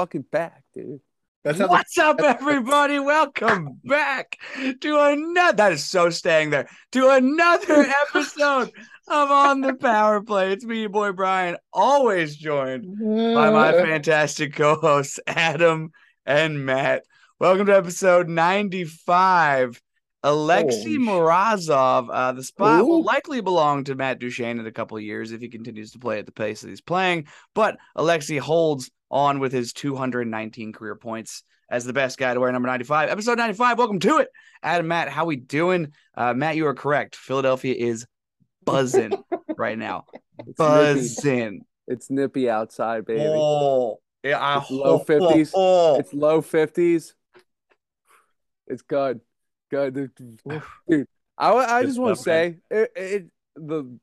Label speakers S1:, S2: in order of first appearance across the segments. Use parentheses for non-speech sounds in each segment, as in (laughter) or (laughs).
S1: Sports fucking back, dude.
S2: That sounds
S3: What's up, everybody? Welcome (laughs) back to another. That is so staying there to another (laughs) episode of On the Power Play. It's me, your boy Brian, always joined by my fantastic co-hosts Adam and Matt. Welcome to episode ninety-five. Alexei
S2: Holy
S3: Morozov. Uh, the spot will likely belong to Matt Duchene in a couple of years if he continues to play at the pace that he's playing. But Alexei holds on with his 219 career points as the best guy to wear number 95. Episode 95. Welcome to it. Adam, Matt, how we doing? Uh, Matt, you are correct. Philadelphia is buzzing (laughs) right now.
S1: It's nippy.
S3: Buzzing.
S1: It's nippy outside, baby.
S3: Oh, yeah. I,
S1: It's low 50s.
S3: Oh,
S1: It's low fifties. It's good, good, dude. I I just want to say it, it. The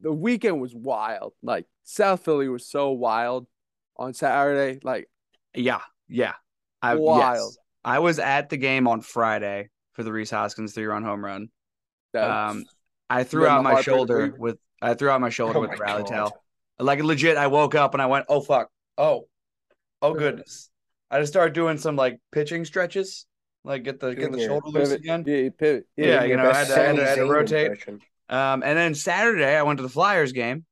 S1: the weekend was wild. Like South Philly was so wild on Saturday. Like
S3: yeah, yeah. I,
S1: Wild.
S3: yes. I was at the game on Friday for the Rhys Hoskins three-run home run. Um, I threw out my shoulder
S1: week.
S3: with I threw out my shoulder
S2: Oh
S3: with
S2: my
S3: the rally
S2: God.
S3: tail. Like legit, I woke up and I went, "Oh fuck, oh, oh (laughs) goodness!" I just started doing some like pitching stretches, like get the get the
S2: Doing your
S3: shoulder loose again.
S1: yeah, pivot.
S3: Yeah,
S2: Doing
S3: you know, I had to- I had to- I had to rotate.
S2: impression.
S3: Um, and then Saturday, I went to the Flyers game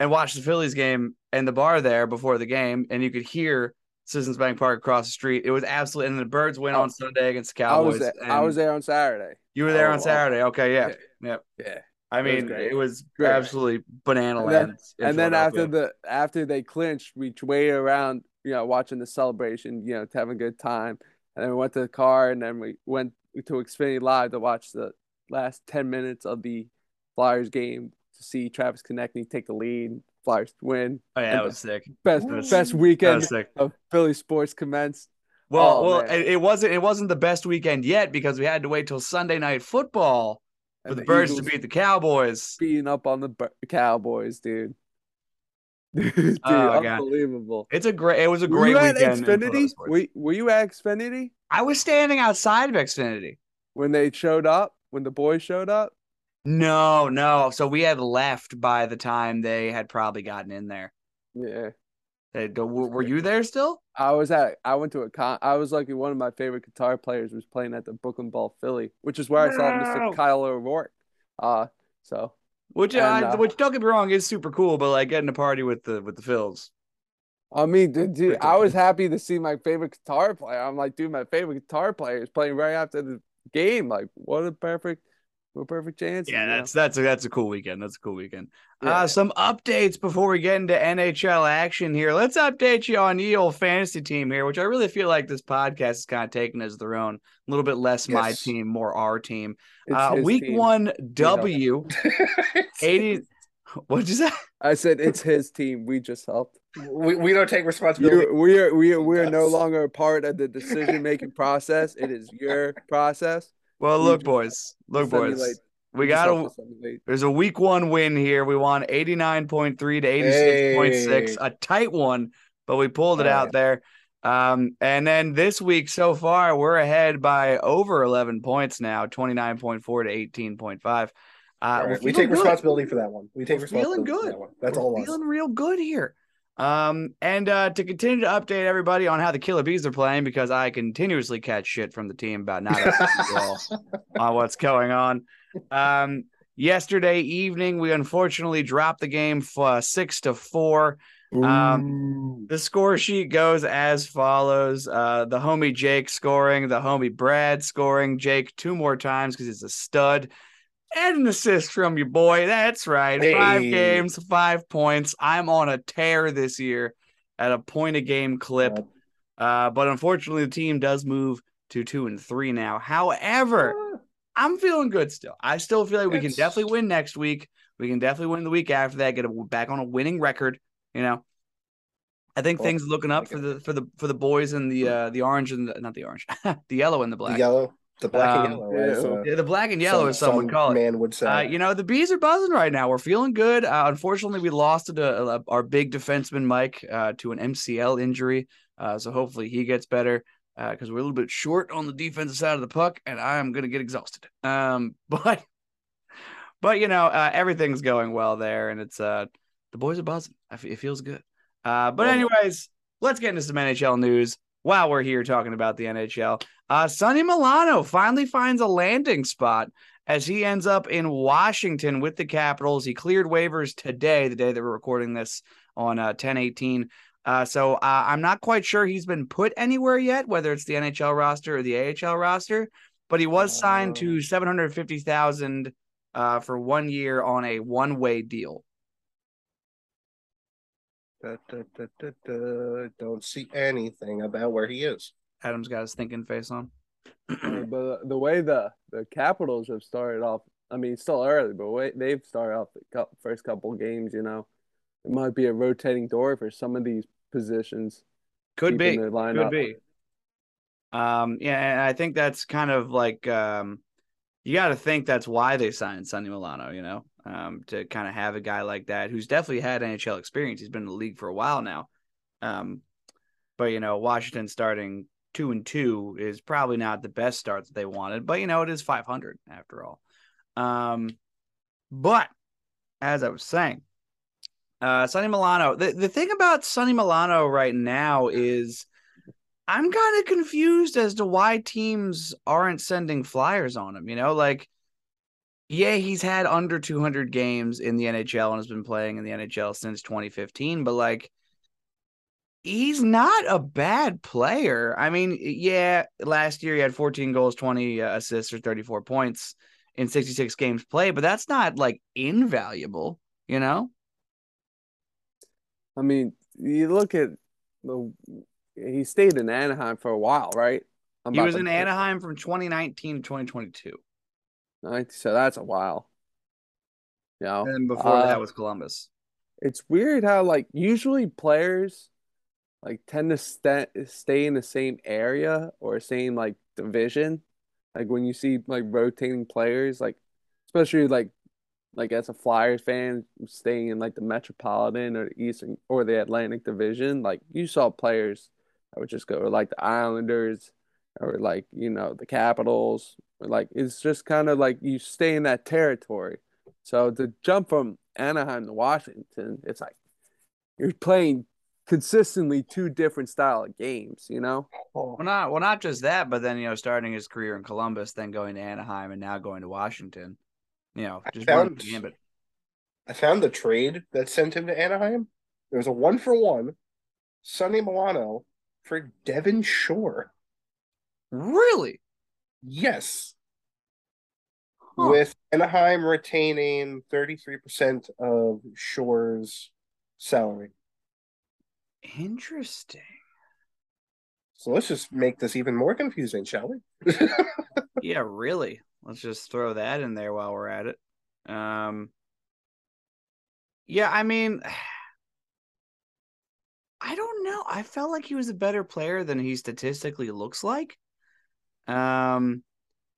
S3: and watched the Phillies game in the bar there before the game, and you could hear Citizens Bank Park across the street. It was absolutely, and the Birds
S1: Oh,
S3: on Sunday against the Cowboys.
S1: I was there, I was there on Saturday.
S3: You were there
S1: Oh,
S3: on. Saturday. Okay, yeah, yeah.
S1: Yeah,
S3: I
S1: It was
S3: mean, it was absolutely banana
S1: And then-
S3: land.
S1: and then after the after they clinched, we waited around, you know, watching the celebration, you know, to have a good time. And then we went to the car, and then we went to Xfinity Live to watch the last ten minutes of the Flyers game to see Travis Konecny take the lead, Flyers win.
S3: oh yeah,
S1: and
S3: that was sick.
S1: Best
S3: was-
S1: best weekend
S3: was sick.
S1: of Philly sports commenced.
S3: Well,
S1: Oh,
S3: well,
S1: man.
S3: it, it wasn't. It wasn't the best weekend yet because we had to wait till Sunday night football for
S1: And
S3: the, Birds
S1: Eagles
S3: to beat the Cowboys.
S1: beating up on the Bir- Cowboys, dude. (laughs) dude,
S3: Oh, (laughs) God.
S1: unbelievable.
S3: It's a great. It was a
S1: Were
S3: great
S1: you at
S3: weekend. in
S1: Xfinity? Were, were you at Xfinity
S3: I was standing outside of Xfinity.
S1: when they showed up? When the boys showed up?
S3: No, no. So we had left by the time they had probably gotten in there.
S1: Yeah.
S3: They, were were you there still?
S1: I was at I went to a con I was lucky one of my favorite guitar players was playing at the Brooklyn Bowl Philly, which is where I saw Mr. Kyle O'Rourke. Uh so
S3: Which,
S1: And,
S3: I,
S1: uh,
S3: which don't get me wrong, is super cool. But like getting a party with the with the Phils.
S1: I mean dude, dude, I was happy to see my favorite guitar player. I'm like, dude, my favorite guitar player is playing right after the game. Like what a perfect what a perfect chance.
S3: Yeah,
S1: you know?
S3: that's that's a that's a cool weekend. That's a cool weekend.
S1: Yeah.
S3: Uh, some updates before we get into NHL action here. Let's update you on the old fantasy team here, which I really feel like this podcast is kind of taken as their own. A little bit less my team, more our team.
S1: It's
S3: Uh,
S1: his
S3: week
S1: team.
S3: one W (laughs) eighty. (laughs) What'd you say?
S1: I said it's his team. We just helped.
S2: we, we don't take responsibility.
S1: You, we are we are we are no longer a part of the decision making process. It is your process.
S3: Well, look, boys, look,
S1: Simulate-
S3: boys. We got a. There's a week one win here. We won 89.3 to 86.6,
S2: Hey.
S3: a tight one, but we pulled it
S2: Hey.
S3: out there. Um, and then this week so far, we're ahead by over 11 points now, 29.4 to 18.5. Uh,
S2: right, we take
S3: good.
S2: responsibility for that one. We take
S3: We're feeling
S2: responsibility for
S3: good.
S2: that one. That's
S3: We're
S2: all of us.
S3: feeling real good here. Um, and uh, to continue to update everybody on how the Killer Bees are playing, because I continuously catch shit from the team about not updating you (laughs) all on what's going on. Um, yesterday evening, we unfortunately dropped the game for six to four. Um, The score sheet goes as follows: uh, the homie Jake scoring, the homie Brad scoring, Jake two more times because he's a stud, and an assist from your boy. That's right, five games, five points. I'm on a tear this year at a point a game clip. Uh, but unfortunately, the team does move to two and three now. However, I'm feeling good still. I still feel like we can definitely win next week. We can definitely win the week after that. Get a, back on a winning record. You know, I think things looking up for the for the for the boys in the uh the orange and the, not the orange, (laughs) the yellow and the
S2: the
S3: black.
S2: yellow, the black
S3: Um,
S2: and yellow. as, uh,
S3: Yeah, the black and yellow,
S2: some-
S3: as some would call it.
S2: Man would say.
S3: Uh, you know, the bees are buzzing right now. We're feeling good. Uh, unfortunately, we lost to uh, our big defenseman Mike uh, to an MCL injury. Uh, so hopefully he gets better because we're a little bit short on the defensive side of the puck, and I am going to get exhausted. Um, (laughs) but but you know, uh, everything's going well there, and it's uh the boys are buzzing. It feels good. Uh, but anyways, let's get into some NHL news while we're here talking about the NHL. Uh, Sonny Milano finally finds a landing spot as he ends up in Washington with the Capitals. He cleared waivers today, the day that we're recording this on uh, 1018. Uh, so uh, I'm not quite sure he's been put anywhere yet, whether it's the NHL roster or the AHL roster, but he was signed to 750,000 uh, for one year on a one-way deal.
S2: Da, da, da, da, da. Don't see anything about where he is.
S3: Adam's got his thinking face on.
S1: But the way the the Capitals have started off, I mean, it's still early, but way they've started off the first couple games, you know, it might be a rotating door for some of these positions.
S3: Could be. Could
S1: lineup.
S3: be. Um, yeah, and I think that's kind of like um, you got to think that's why they signed Sonny Milano. You know, um, to kind of have a guy like that who's definitely had NHL experience. He's been in the league for a while now. Um, but you know, Washington starting two and two is probably not the best start that they wanted. But you know, it is 500 after all. Um, but as I was saying, uh, Sonny Milano. The the thing about Sonny Milano right now is I'm kind of confused as to why teams aren't sending flyers on him. You know, like yeah, he's had under 200 games in the NHL and has been playing in the NHL since 2015, but like he's not a bad player. I mean, yeah, last year he had 14 goals, 20 uh, assists, or 34 points in 66 games played, but that's not like invaluable, you know?
S1: I mean, you look at the he stayed in Anaheim for a while, right? I'm
S3: He was
S1: to-
S3: in Anaheim from 2019 to 2022.
S1: So that's a while. You know,
S3: And before
S1: Uh,
S3: that was Columbus.
S1: it's weird how like usually players like tend to sta stay in the same area or same like division. Like when you see like rotating players, like especially like like as a Flyers fan staying in like the Metropolitan or the Eastern or the Atlantic Division, like you saw players that would just go like the Islanders or like, you know, the Capitals. Like it's just kind of like you stay in that territory. So to jump from Anaheim to Washington, it's like you're playing consistently two different style of games, you know?
S3: Well, not well, not just that, but then you know, starting his career in Columbus, then going to Anaheim, and now going to Washington. You know,
S2: I
S3: just running
S2: found-
S3: the gambit.
S2: I found the trade that sent him to Anaheim. There was a one for one, Sonny Milano for Devin Shore.
S3: Really?
S2: Yes,
S3: Huh.
S2: with Anaheim retaining 33% of Shore's salary.
S3: Interesting.
S2: So let's just make this even more confusing, shall we? (laughs)
S3: Yeah, really. Let's just throw that in there while we're at it. Um, yeah, I mean, (sighs) I don't know. I felt like he was a better player than he statistically looks like. Um,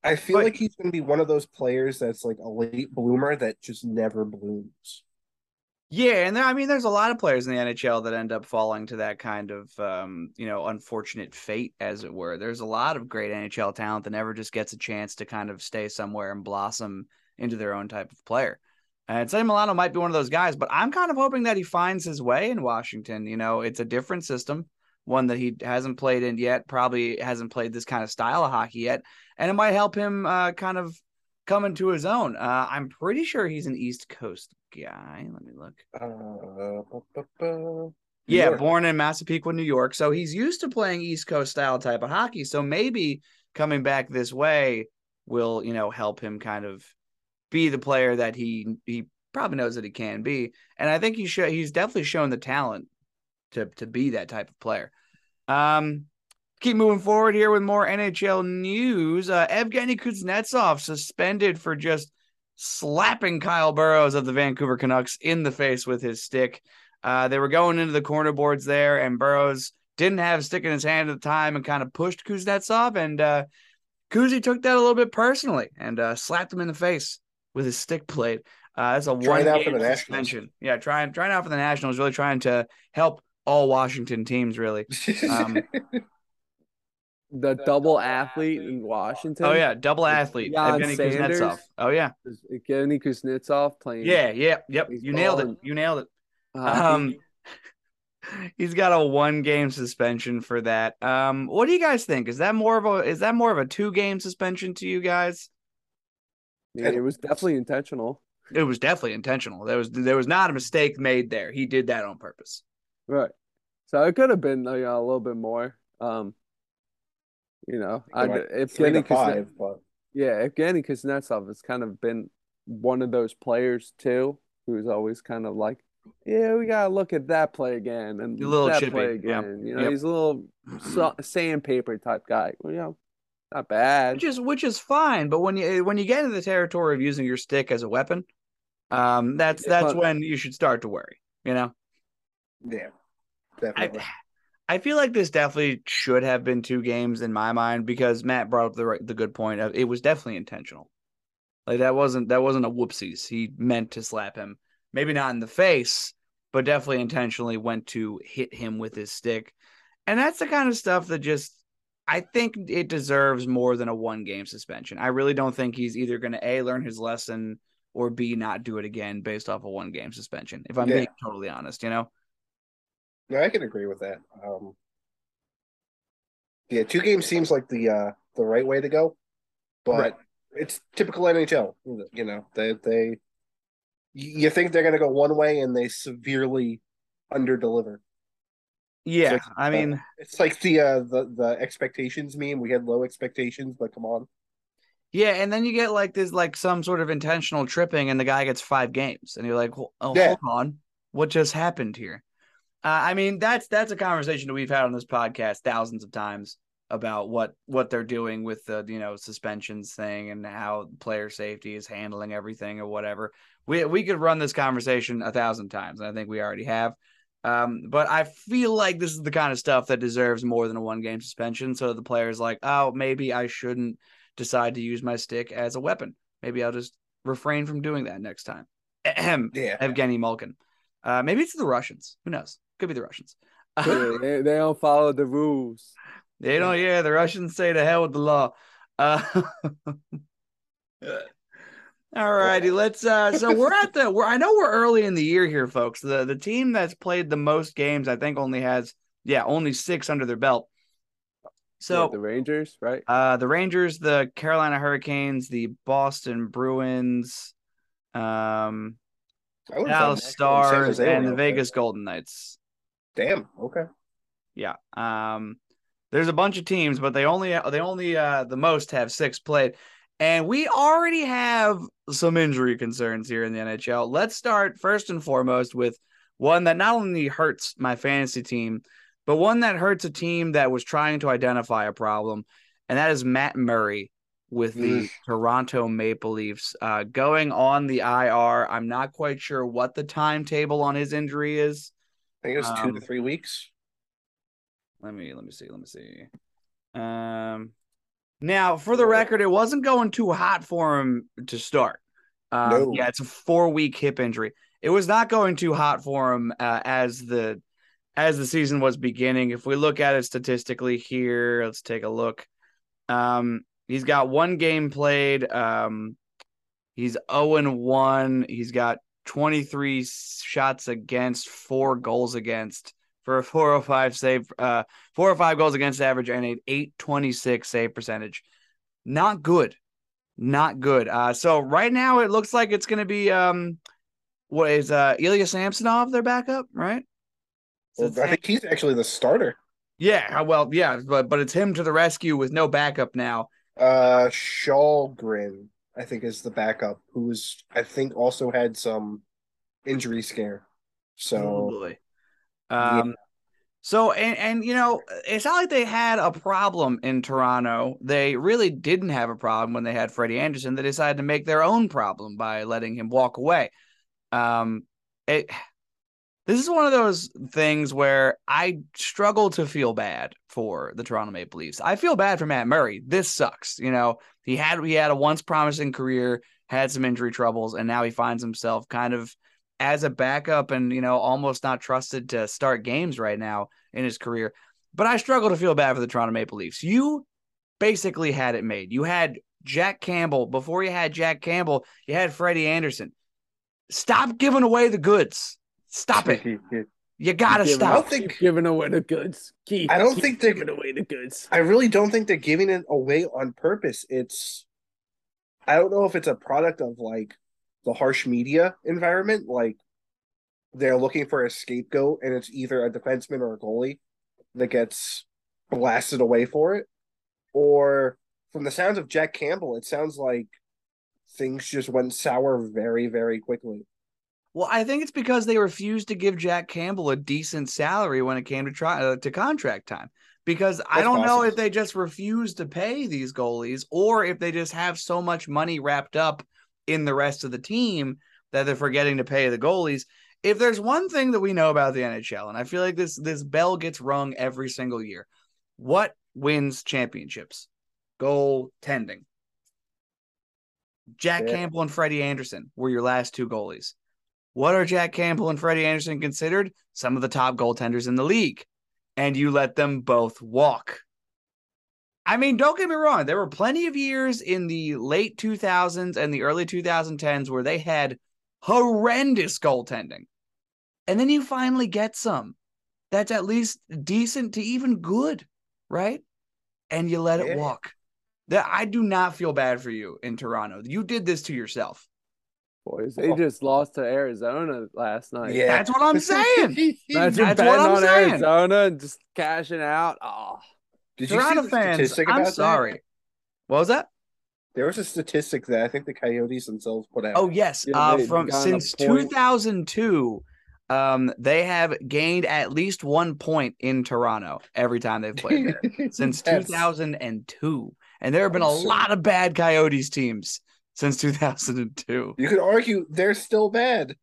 S2: I feel
S3: But-
S2: like he's going to be one of those players that's like a late bloomer that just never blooms.
S3: Yeah, and there, I mean, there's a lot of players in the NHL that end up falling to that kind of, um, you know, unfortunate fate, as it were. There's a lot of great NHL talent that never just gets a chance to kind of stay somewhere and blossom into their own type of player. And Sonny Milano might be one of those guys, but I'm kind of hoping that he finds his way in Washington. You know, it's a different system, one that he hasn't played in yet, probably hasn't played this kind of style of hockey yet, and it might help him uh, kind of come into his own. Uh, I'm pretty sure he's an East Coast guy. Let me look.
S2: Uh,
S3: Yeah,
S2: York.
S3: born in Massapequa, New York. So he's used to playing East Coast style type of hockey. So maybe coming back this way will, you know, help him kind of be the player that he he probably knows that he can be. And I think he show he's definitely shown the talent to to be that type of player. Um keep moving forward here with more NHL news. Uh Evgeny Kuznetsov suspended for just slapping Kyle Burroughs of the Vancouver Canucks in the face with his stick. Uh, they were going into the corner boards there, and Burroughs didn't have a stick in his hand at the time and kind of pushed Kuznetsov. And uh, Kuzi took that a little bit personally and uh, slapped him in the face with his stick blade. Uh, that's a
S2: Trying
S3: one
S2: out for the Nationals.
S3: Yeah, trying trying out for the Nationals, really trying to help all Washington teams, really. Um, (laughs)
S1: The double athlete in Washington.
S3: Oh yeah, double athlete,
S1: Jan
S3: Evgeny
S1: Sanders.
S3: Kuznetsov. Oh yeah,
S1: Is Evgeny Kuznetsov playing
S3: yeah, yeah, yep.
S1: He's
S3: You nailed it. You nailed it.
S1: hockey.
S3: Um, (laughs) He's got a one game suspension for that. Um, what do you guys think? Is that more of a is that more of a two game suspension to you guys?
S1: Yeah, it was definitely intentional.
S3: It was definitely intentional. There was there was not a mistake made there. He did that on purpose.
S1: Right. So it could have been you know, a little bit more. Um, you know, I,
S2: Like
S1: if
S2: three to
S1: Evgeny Kuzne-
S2: five, but
S1: yeah, Evgeny Kuznetsov has kind of been one of those players too, who's always kind of like, yeah, we gotta look at that play again and
S3: A little
S1: that
S3: chippy,
S1: play
S3: yeah.
S1: again. You know,
S3: Yep.
S1: he's a little (clears throat) sandpaper type guy. Well, you know, not bad.
S3: Which is which is fine, but when you when you get into the territory of using your stick as a weapon, um, that's that's
S1: but-
S3: when you should start to worry. You know.
S2: Yeah,
S3: I,
S2: definitely.
S3: I feel like this definitely should have been two games in my mind because Matt brought up the right, the good point of it was definitely intentional. Like that wasn't that wasn't a whoopsies. He meant to slap him, maybe not in the face, but definitely intentionally went to hit him with his stick, and that's the kind of stuff that just I think it deserves more than a one game suspension. I really don't think he's either going to a learn his lesson or b not do it again based off a one game suspension. If I'm
S2: Yeah.
S3: being totally honest, you know.
S2: No, I can agree with that. Um, yeah, two games seems like the uh, the right way to go, but
S3: Right.
S2: it's typical NHL. You know, they they you think they're gonna go one way and they severely underdeliver.
S3: Yeah,
S2: like,
S3: I mean.
S2: It's like the uh, the the expectations meme. We had low expectations, but come on.
S3: Yeah, and then you get like this, like some sort of intentional tripping, and the guy gets five games, and you're like, "Oh,
S2: Yeah.
S3: hold on, what just happened here?" Uh, I mean, that's that's a conversation that we've had on this podcast thousands of times about what what they're doing with the you know suspensions thing and how player safety is handling everything or whatever. We we could run this conversation a thousand times, and I think we already have. Um, but I feel like this is the kind of stuff that deserves more than a one game suspension. So the player's like, oh, maybe I shouldn't decide to use my stick as a weapon. Maybe I'll just refrain from doing that next time. Ahem. (clears throat)
S2: Yeah,
S3: Evgeny Malkin. Uh, maybe it's the Russians. Who knows? Could be the Russians. (laughs) (laughs)
S1: They, they don't follow the rules.
S3: They don't. Yeah, the Russians say to hell with the law. Uh, (laughs) all righty, let's. Uh, so we're at the. We're. I know we're early in the year here, folks. The the team that's played the most games, I think, only has yeah, only six under their belt. So
S1: What, the Rangers, right?
S3: Uh, the Rangers, the Carolina Hurricanes, the Boston Bruins, um,
S2: I
S3: Dallas Stars, and the. Vegas Golden Knights.
S2: Damn. Okay.
S3: Yeah. Um, there's a bunch of teams, but they only they only uh the most have six played, and we already have some injury concerns here in the NHL. Let's start first and foremost with one that not only hurts my fantasy team, but one that hurts a team that was trying to identify a problem, and that is Matt Murray with the
S2: Mm.
S3: Toronto Maple Leafs uh, going on the IR. I'm not quite sure what the timetable on his injury is.
S2: I think it was two
S3: Um,
S2: to three weeks.
S3: Let me let me see. Let me see. Um now for the record, it wasn't going too hot for him to start. Um,
S2: No.
S3: yeah, it's a four week hip injury. It was not going too hot for him uh, as the as the season was beginning. If we look at it statistically here, let's take a look. Um, he's got one game played. Um, he's 0 and 1. He's got 23 shots against, four goals against for a 405 save, uh, four or five goals against average and an 826 save percentage. Not good. Not good. Uh, so right now it looks like it's going to be, um, what is uh Ilya Samsonov their backup, right?
S2: Well, I think he's actually the starter.
S3: yeah, well, yeah, but but it's him to the rescue with no backup now.
S2: Uh, Kallgren, I think, is the backup, who's I think also had some injury scare. So
S3: Probably. Um, so and and you know, it's not like they had a problem in Toronto. They really didn't have a problem when they had Freddie Andersen. They decided to make their own problem by letting him walk away. Um, it. This is one of those things where I struggle to feel bad for the Toronto Maple Leafs. I feel bad for Matt Murray. This sucks. You know, he had he had a once promising career, had some injury troubles, and now he finds himself kind of as a backup and you know almost not trusted to start games right now in his career. But I struggle to feel bad for the Toronto Maple Leafs. You basically had it made. You had Jack Campbell before you had Jack Campbell. You had Freddie Andersen. Stop giving away the goods. Stop it. You gotta
S1: Keep giving-
S2: I don't
S3: stop.
S2: think-
S1: keep giving away the goods. Keep,
S2: I don't
S1: keep
S2: think they're-
S1: giving away the goods.
S2: I really don't think they're giving it away on purpose. It's I don't know if it's a product of like the harsh media environment, like they're looking for a scapegoat and it's either a defenseman or a goalie that gets blasted away for it. Or from the sounds of Jack Campbell, it sounds like things just went sour very, very quickly.
S3: Well, I think it's because they refused to give Jack Campbell a decent salary when it came to try uh, to contract time. Because I don't know if they just refuse to pay these goalies or if they just have so much money wrapped up in the rest of the team that they're forgetting to pay the goalies. If there's one thing that we know about the NHL, and I feel like this this bell gets rung every single year, what wins championships? Goaltending. Jack
S2: Yeah.
S3: Campbell and Freddie Andersen were your last two goalies. What are Jack Campbell and Freddie Andersen considered? Some of the top goaltenders in the league. And you let them both walk. I mean, don't get me wrong. There were plenty of years in the late 2000s and the early 2010s where they had horrendous goaltending. And then you finally get some that's at least decent to even good, right? And you let it walk. That I do not feel bad for you in Toronto. You did this to yourself.
S1: Boys, they
S2: Oh.
S1: just lost to Arizona last night.
S2: Yeah.
S3: That's what I'm (laughs) saying. That's what I'm
S1: on
S3: saying.
S1: Arizona and just cashing out. Oh,
S2: Did you see
S3: Toronto
S2: the
S3: fans,
S2: statistic
S3: I'm
S2: about that?
S3: sorry. What was that?
S2: There was a statistic that I think the Coyotes themselves put out.
S3: Oh yes,
S1: Yeah,
S3: uh, from since 2002, um, they have gained at least one point in Toronto every time they've played there (laughs) since
S2: That's-
S3: 2002, and there have been a lot of bad Coyotes teams since (laughs) 2002.
S2: You could argue they're still bad.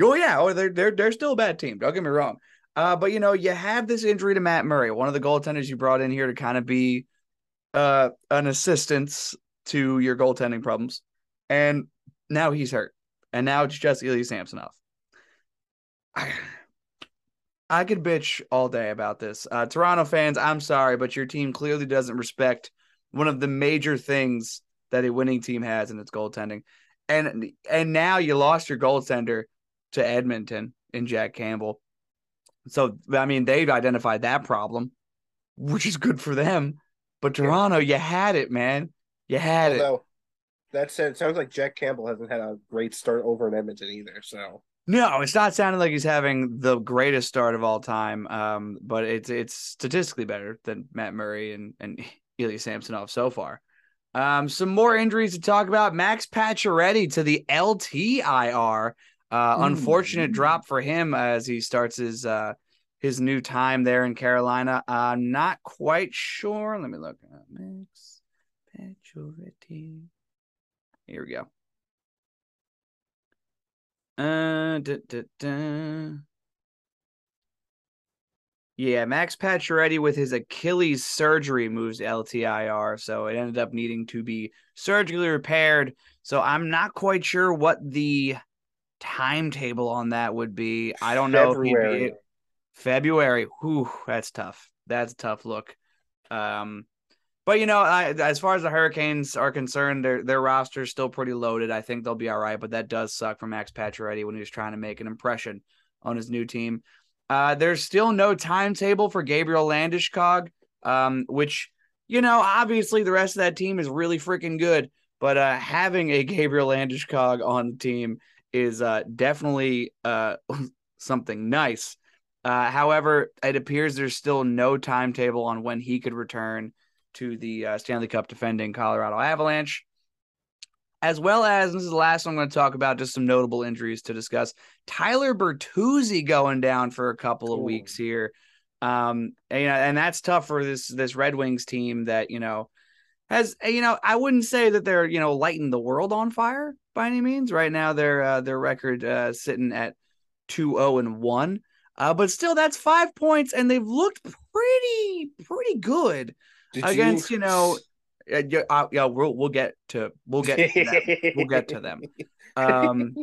S3: Oh yeah, oh they're they're they're still a bad team. Don't get me wrong. Uh, but you know, you have this injury to Matt Murray, one of the goaltenders you brought in here to kind of be uh an assistance to your goaltending problems. And now he's hurt. And now it's just Ilya Samsonov. I, I could bitch all day about this. Uh, Toronto fans, I'm sorry, but your team clearly doesn't respect one of the major things that a winning team has in its goaltending. And and now you lost your goaltender to Edmonton in Jack Campbell. So I mean they've identified that problem, which is good for them. But Toronto, you had it, man. You had it.
S2: Although that said, it sounds like Jack Campbell hasn't had a great start over in Edmonton either. So
S3: No, it's not sounding like he's having the greatest start of all time. Um, but it's it's statistically better than Matt Murray and and Ilya Samsonov so far. Um, some more injuries to talk about. Max Pacioretty to the LTIR. Uh,
S1: Mm.
S3: unfortunate drop for him as he starts his uh his new time there in Carolina. I'm not quite sure. Let me look. Uh, Max Pacioretty. Here we go. Uh, da, da, da. Yeah, Max Pacioretty with his Achilles surgery moves to LTIR, so it ended up needing to be surgically repaired. So I'm not quite sure what the timetable on that would be. I don't know if
S2: February.
S3: he'd be February. Whew, that's tough. That's a tough look. Um, but you know, I, as far as the Hurricanes are concerned, their their roster is still pretty loaded. I think they'll be all right, but that does suck for Max Pacioretty when he was trying to make an impression on his new team. Uh, there's still no timetable for Gabriel Landeskog, um, which you know, obviously the rest of that team is really freaking good, but uh, having a (laughs) Gabriel Landeskog on the team is uh, definitely uh, (laughs) something nice. Uh, however, it appears there's still no timetable on when he could return to the Stanley Cup defending Colorado Avalanche. As well as, this is the last one I'm going to talk about, just some notable injuries to discuss. Tyler Bertuzzi going down for a couple of
S2: Ooh.
S3: weeks here. Um, and, you know, and that's tough for this this Red Wings team that, you know, has you know, I wouldn't say that they're, you know, lighting the world on fire by any means. Right now their uh, their record uh, sitting at 2-0 and 1. Uh, but still that's 5 points and they've looked pretty pretty good
S2: Did
S3: against, you, know, uh, yeah, uh, yeah, we'll we'll get to we'll get to them. We'll get to them. Um,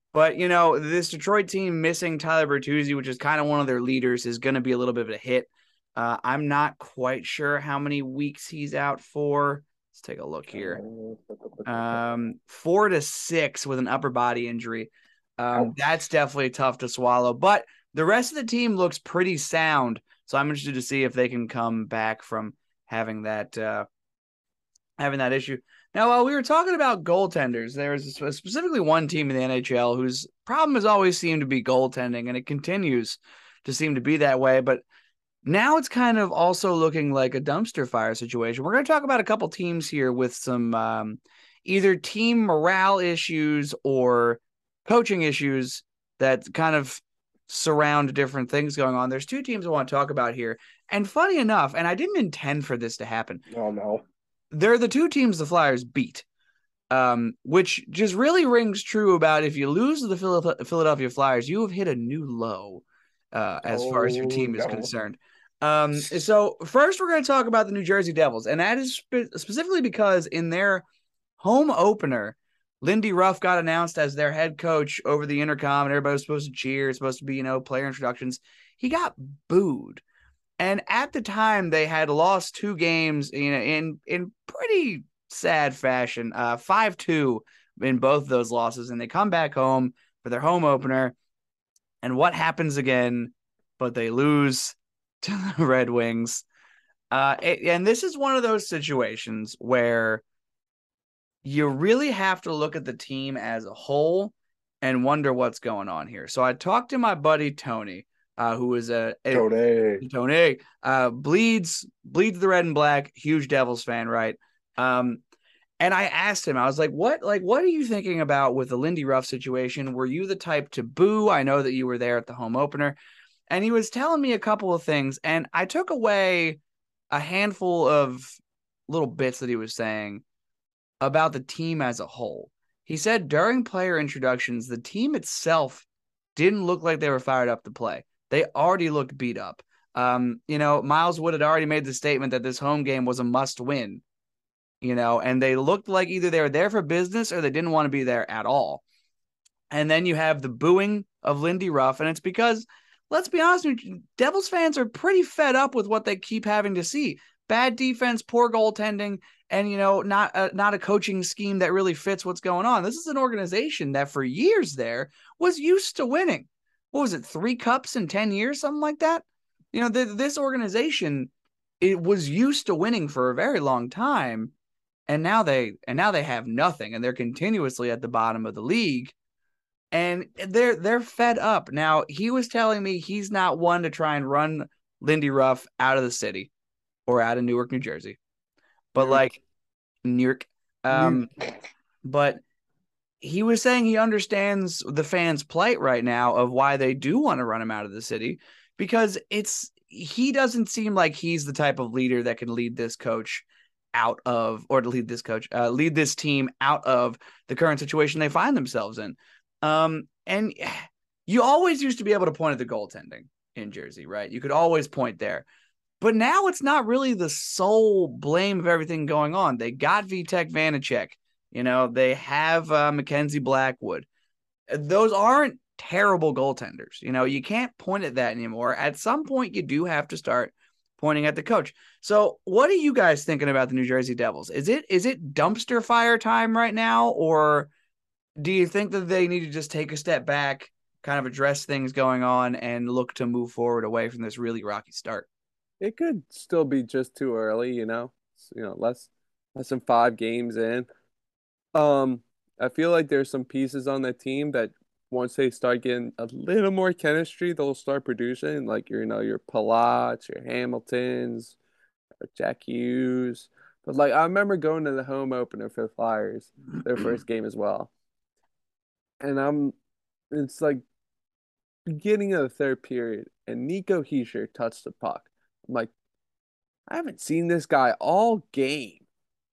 S3: (laughs) but you know, this Detroit team missing Tyler Bertuzzi, which is kind of one of their leaders, is going to be a little bit of a hit. Uh, I'm not quite sure how many weeks he's out for. Let's take a look here. Um, four to six with an upper body injury. Um, that's definitely tough to swallow. But the rest of the team looks pretty sound. So I'm interested to see if they can come back from having that uh, having that issue. Now, while we were talking about goaltenders, there's specifically one team in the NHL whose problem has always seemed to be goaltending, and it continues to seem to be that way. But now it's kind of also looking like a dumpster fire situation. We're going to talk about a couple teams here with some um, either team morale issues or coaching issues that kind of surround different things going on. There's two teams I want to talk about here. And funny enough, and I didn't intend for this to happen.
S2: Oh no.
S3: They're the two teams the Flyers beat. Um, which just really rings true about if you lose to the Philadelphia Flyers, you have hit a new low uh, as oh, far as your team is no. concerned. Um, so first we're going to talk about the New Jersey Devils, and that is spe- specifically because in their home opener, Lindy Ruff got announced as their head coach over the intercom, and everybody was supposed to cheer. It's supposed to be, you know, player introductions. He got booed, and at the time they had lost two games, you know, in in pretty sad fashion, uh, five two in both those losses, and they come back home for their home opener, and what happens again? But they lose (laughs) to the Red Wings. Uh, and this is one of those situations where you really have to look at the team as a whole and wonder what's going on here. So I talked to my buddy Tony, uh, who is a,
S2: Tony.
S3: Tony uh, bleeds bleeds the red and black, huge Devils fan, right? Um, and I asked him, I was like, "What, like, what are you thinking about with the Lindy Ruff situation? Were you the type to boo? I know that you were there at the home opener." And he was telling me a couple of things, and I took away a handful of little bits that he was saying about the team as a whole. He said during player introductions, the team itself didn't look like they were fired up to play. They already looked beat up. Um, you know, Miles Wood had already made the statement that this home game was a must win, you know, and they looked like either they were there for business or they didn't want to be there at all. And then you have the booing of Lindy Ruff, and it's because, let's be honest, Devils fans are pretty fed up with what they keep having to see bad defense, poor goaltending, and you know not a, not a coaching scheme that really fits what's going on. This is an organization that for years there was used to winning. What was it, three cups in ten years, something like that? You know, this organization it was used to winning for a very long time, and now they and now they have nothing, and they're continuously at the bottom of the league. And they're they're fed up. Now he was telling me he's not one to try and run Lindy Ruff out of the city or out of Newark, New Jersey. But like New York, um, but he was saying he understands the fans' plight right now of why they do want to run him out of the city because it's he doesn't seem like he's the type of leader that can lead this coach out of or to lead this coach uh, lead this team out of the current situation they find themselves in um and (sighs) you always used to be able to point at the goaltending in Jersey right you could always point there but now it's not really the sole blame of everything going on. They got Vitek Vanecek. You know, they have uh, Mackenzie Blackwood. Those aren't terrible goaltenders. You know, you can't point at that anymore. At some point, you do have to start pointing at the coach. So, what are you guys thinking about the New Jersey Devils? Is it is it dumpster fire time right now, or do you think that they need to just take a step back, kind of address things going on, and look to move forward away from this really rocky start?
S1: it could still be just too early, you know. You know, less less than five games in. Um, I feel like there's some pieces on that team that once they start getting a little more chemistry, they'll start producing. Like you know, your Palats, your Hamiltons, or Jack Hughes. But like I remember going to the home opener for the Flyers, their (clears throat) first game as well. And I'm it's like beginning of the third period, and Nico Hischier touched the puck. I'm like, I haven't seen this guy all game.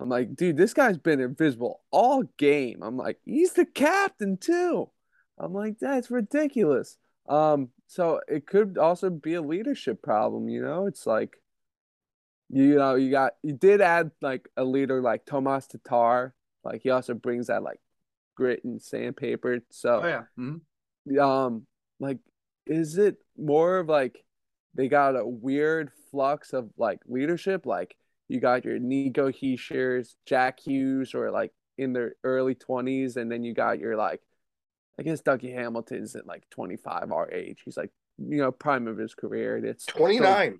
S1: I'm like, dude, this guy's been invisible all game. I'm like, he's the captain too. I'm like, that's ridiculous. Um, so it could also be a leadership problem, you know? It's like you know, you got you did add like a leader like Tomas Tatar. Like he also brings that like grit and sandpaper. So
S3: oh, yeah. Mm-hmm.
S1: um like is it more of like they got a weird flux of like leadership. Like you got your Nico Hischiers, Jack Hughes, or like in their early twenties, and then you got your like, I guess Dougie Hamilton's at like twenty five our age. He's like you know prime of his career. And it's
S2: 29.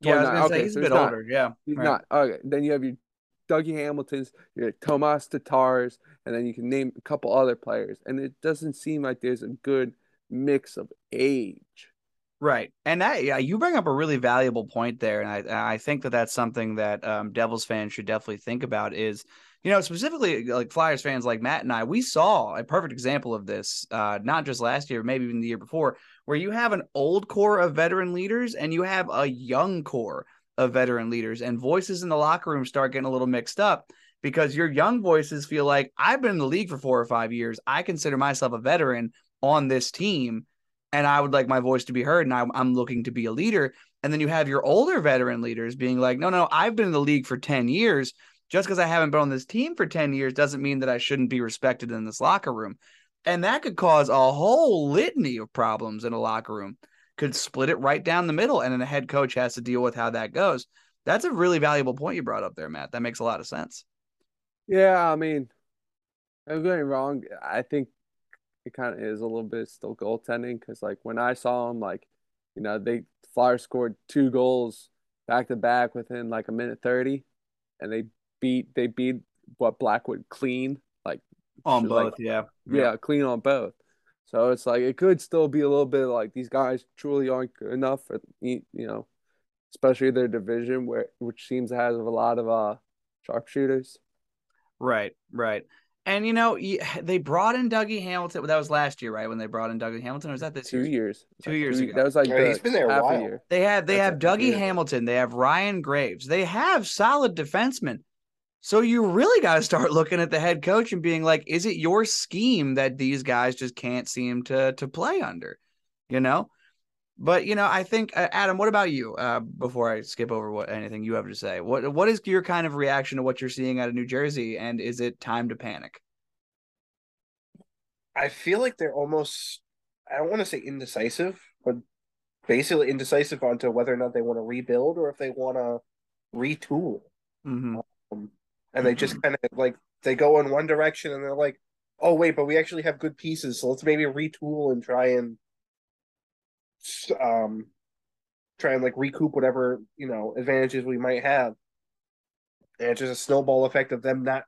S3: Yeah, I was
S1: 29.
S3: gonna say
S1: Okay,
S3: he's
S1: so
S3: a bit
S1: not-
S3: older. Yeah,
S1: He's
S3: right.
S1: not. Okay, then you have your Dougie Hamiltons, your Tomas Tatars, and then you can name a couple other players. And it doesn't seem like there's a good mix of age.
S3: Right. And that, yeah, you bring up a really valuable point there. And I, I think that that's something that um, Devils fans should definitely think about is, you know, specifically like Flyers fans like Matt and I, we saw a perfect example of this, uh, not just last year, maybe even the year before, where you have an old core of veteran leaders and you have a young core of veteran leaders, and voices in the locker room start getting a little mixed up because your young voices feel like I've been in the league for four or five years. I consider myself a veteran on this team and I would like my voice to be heard, and I'm, I'm looking to be a leader. And then you have your older veteran leaders being like, no, no, I've been in the league for 10 years. Just because I haven't been on this team for 10 years doesn't mean that I shouldn't be respected in this locker room. And that could cause a whole litany of problems in a locker room, could split it right down the middle. And then the head coach has to deal with how that goes. That's a really valuable point you brought up there, Matt. That makes a lot of sense.
S1: Yeah, I mean, I'm going wrong. I think it kind of is a little bit still goaltending because, like, when I saw him, like, you know, they Flyers scored two goals back to back within like a minute 30, and they beat they beat what Blackwood clean, like
S3: On
S1: Should, like,
S3: both, yeah.
S1: yeah, clean on both. So it's like it could still be a little bit like these guys truly aren't good enough for you know, especially their division where which seems to have a lot of uh sharpshooters.
S3: Right, right. And you know, (sighs) they brought in Dougie Hamilton. That was last year, right? When they brought in Dougie Hamilton, or was that this
S1: Two
S3: year?
S1: years.
S3: Two years ago.
S1: That was like
S2: Yeah,
S1: the
S2: he's been there a
S1: half
S2: while.
S1: year.
S3: They have they
S1: That's
S3: have Dougie
S1: yeah.
S3: Hamilton, they have Ryan Graves, they have solid defensemen. So you really got to start (laughs) looking at the head coach and being like, is it your scheme that these guys just can't seem to to play under? You know. But you know, I think uh, Adam. What about you? Uh, before I skip over what anything you have to say, what what is your kind of reaction to what you're seeing out of New Jersey, and is it time to panic?
S2: I feel like they're almost I don't want to say indecisive, but basically indecisive onto whether or not they want to rebuild or if they want to retool.
S3: Mm-hmm.
S2: Um, and they just kind of like they go in one direction and they're like, "Oh wait, but we actually have good pieces, so let's maybe retool and try and um try and like recoup whatever you know advantages we might have." And it's just a snowball effect of them not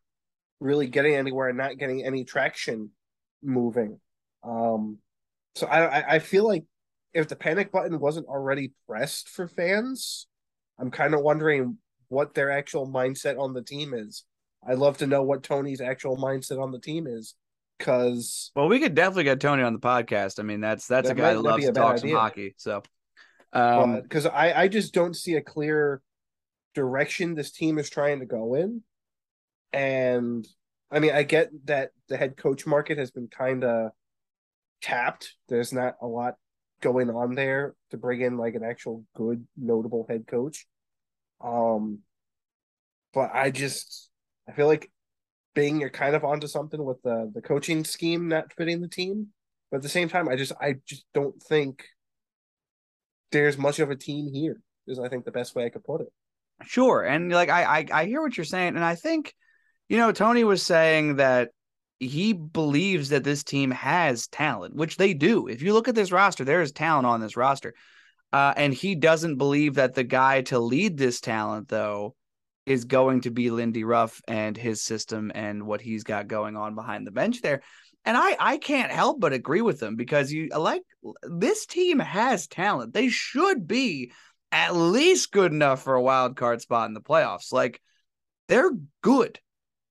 S2: really getting anywhere and not getting any traction moving. Um, so I I, feel like if the panic button wasn't already pressed for fans, I'm kind of wondering what their actual mindset on the team is. I'd love to know what Tony's actual mindset on the team is, because
S3: Well, we could definitely get Tony on the podcast. I mean, that's that's a guy that loves to talk some hockey. So, um,
S2: because I I just don't see a clear direction this team is trying to go in, and I mean I get that the head coach market has been kind of tapped. There's not a lot going on there to bring in like an actual good notable head coach. Um, but I just I feel like Bing, you're kind of onto something with the the coaching scheme not fitting the team. But at the same time, I just I just don't think there's much of a team here. Is I think the best way I could put it.
S3: Sure. And like I, I I hear what you're saying. And I think, you know, Tony was saying that he believes that this team has talent, which they do. If you look at this roster, there is talent on this roster. Uh, and he doesn't believe that the guy to lead this talent, though, is going to be Lindy Ruff and his system and what he's got going on behind the bench there. And I, I can't help but agree with them because you like this team has talent. They should be at least good enough for a wild card spot in the playoffs. Like they're good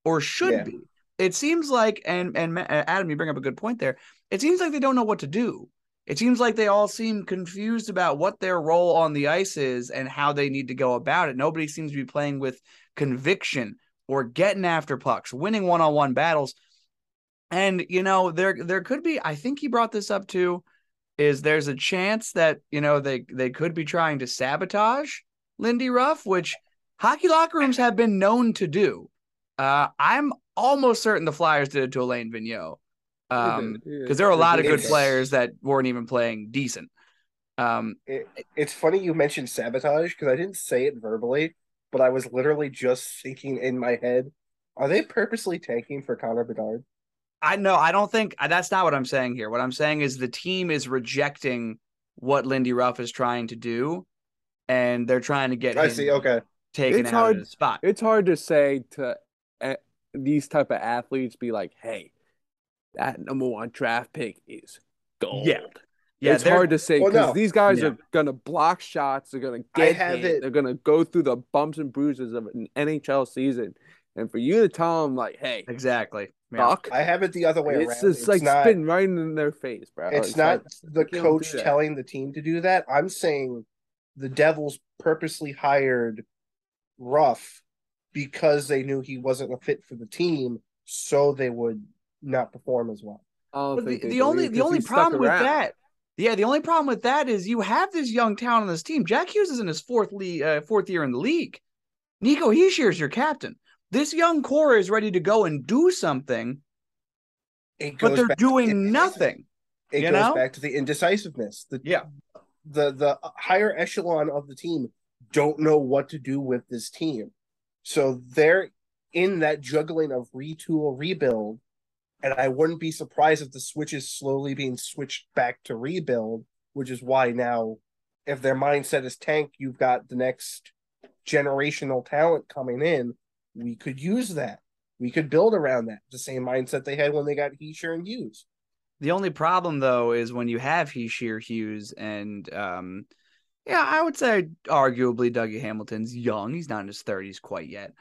S3: or should
S2: Yeah.
S3: be. It seems like, and and uh, Adam, you bring up a good point there. It seems like they don't know what to do. It seems like they all seem confused about what their role on the ice is and how they need to go about it. Nobody seems to be playing with conviction or getting after pucks, winning one-on-one battles. And you know, there there could be. I think he brought this up too. Is there's a chance that you know they they could be trying to sabotage Lindy Ruff, which hockey locker rooms have been known to do. Uh, I'm almost certain the Flyers did it to Alain Vigneault. Um, because there are a lot of good players that weren't even playing decent. Um,
S2: it. It's funny you mentioned sabotage because I didn't say it verbally, but I was literally just thinking in my head, are they purposely tanking for Connor Bedard?
S3: I know I don't think that's not what I'm saying here. What I'm saying is the team is rejecting what Lindy Ruff is trying to do, and they're trying to get
S2: I see. Okay.
S3: taken
S1: It's
S3: out
S1: hard-
S3: of the spot.
S1: It's hard to say to uh, these type of athletes be like, "Hey, that number one draft pick is gold."
S3: Yeah. Yeah,
S1: it's hard to say
S2: Well,
S1: because
S2: no.
S1: these guys
S3: Yeah.
S1: are gonna block shots. They're gonna get hit.
S2: it-
S1: They're gonna go through the bumps and bruises of an NHL season. And for you to tell them like, "Hey,
S3: exactly.
S1: Fuck,"
S2: I have it the other way
S1: it's
S2: around.
S1: just like
S2: not,
S1: spitting right in their face, bro.
S2: It's not
S1: like,
S2: the
S1: you can't do
S2: coach telling the team to do that. I'm saying the Devils purposely hired Ruff because they knew he wasn't a fit for the team, so they would not perform as well.
S1: I
S3: the,
S1: think
S3: the only
S1: believe
S3: the
S1: 'cause
S3: only problem with that, yeah, the only problem with that is you have this young talent on this team. Jack Hughes is in his fourth le- uh, fourth year in the league. Nico Hischier is your captain. This young core is ready to go and do something,
S2: It
S3: but they're
S2: back to the
S3: doing nothing.
S2: It
S3: you
S2: goes
S3: know?
S2: back to the indecisiveness. The,
S3: Yeah.
S2: the the higher echelon of the team don't know what to do with this team. So they're in that juggling of retool rebuild. And I wouldn't be surprised if the switch is slowly being switched back to rebuild, which is why now, if their mindset is tank, you've got the next generational talent coming in. We could use that. We could build around that. The same mindset they had when they got Hischier and Hughes.
S3: The only problem though is when you have Hischier Hughes and um yeah, I would say arguably Dougie Hamilton's young. He's not in his 30s quite yet.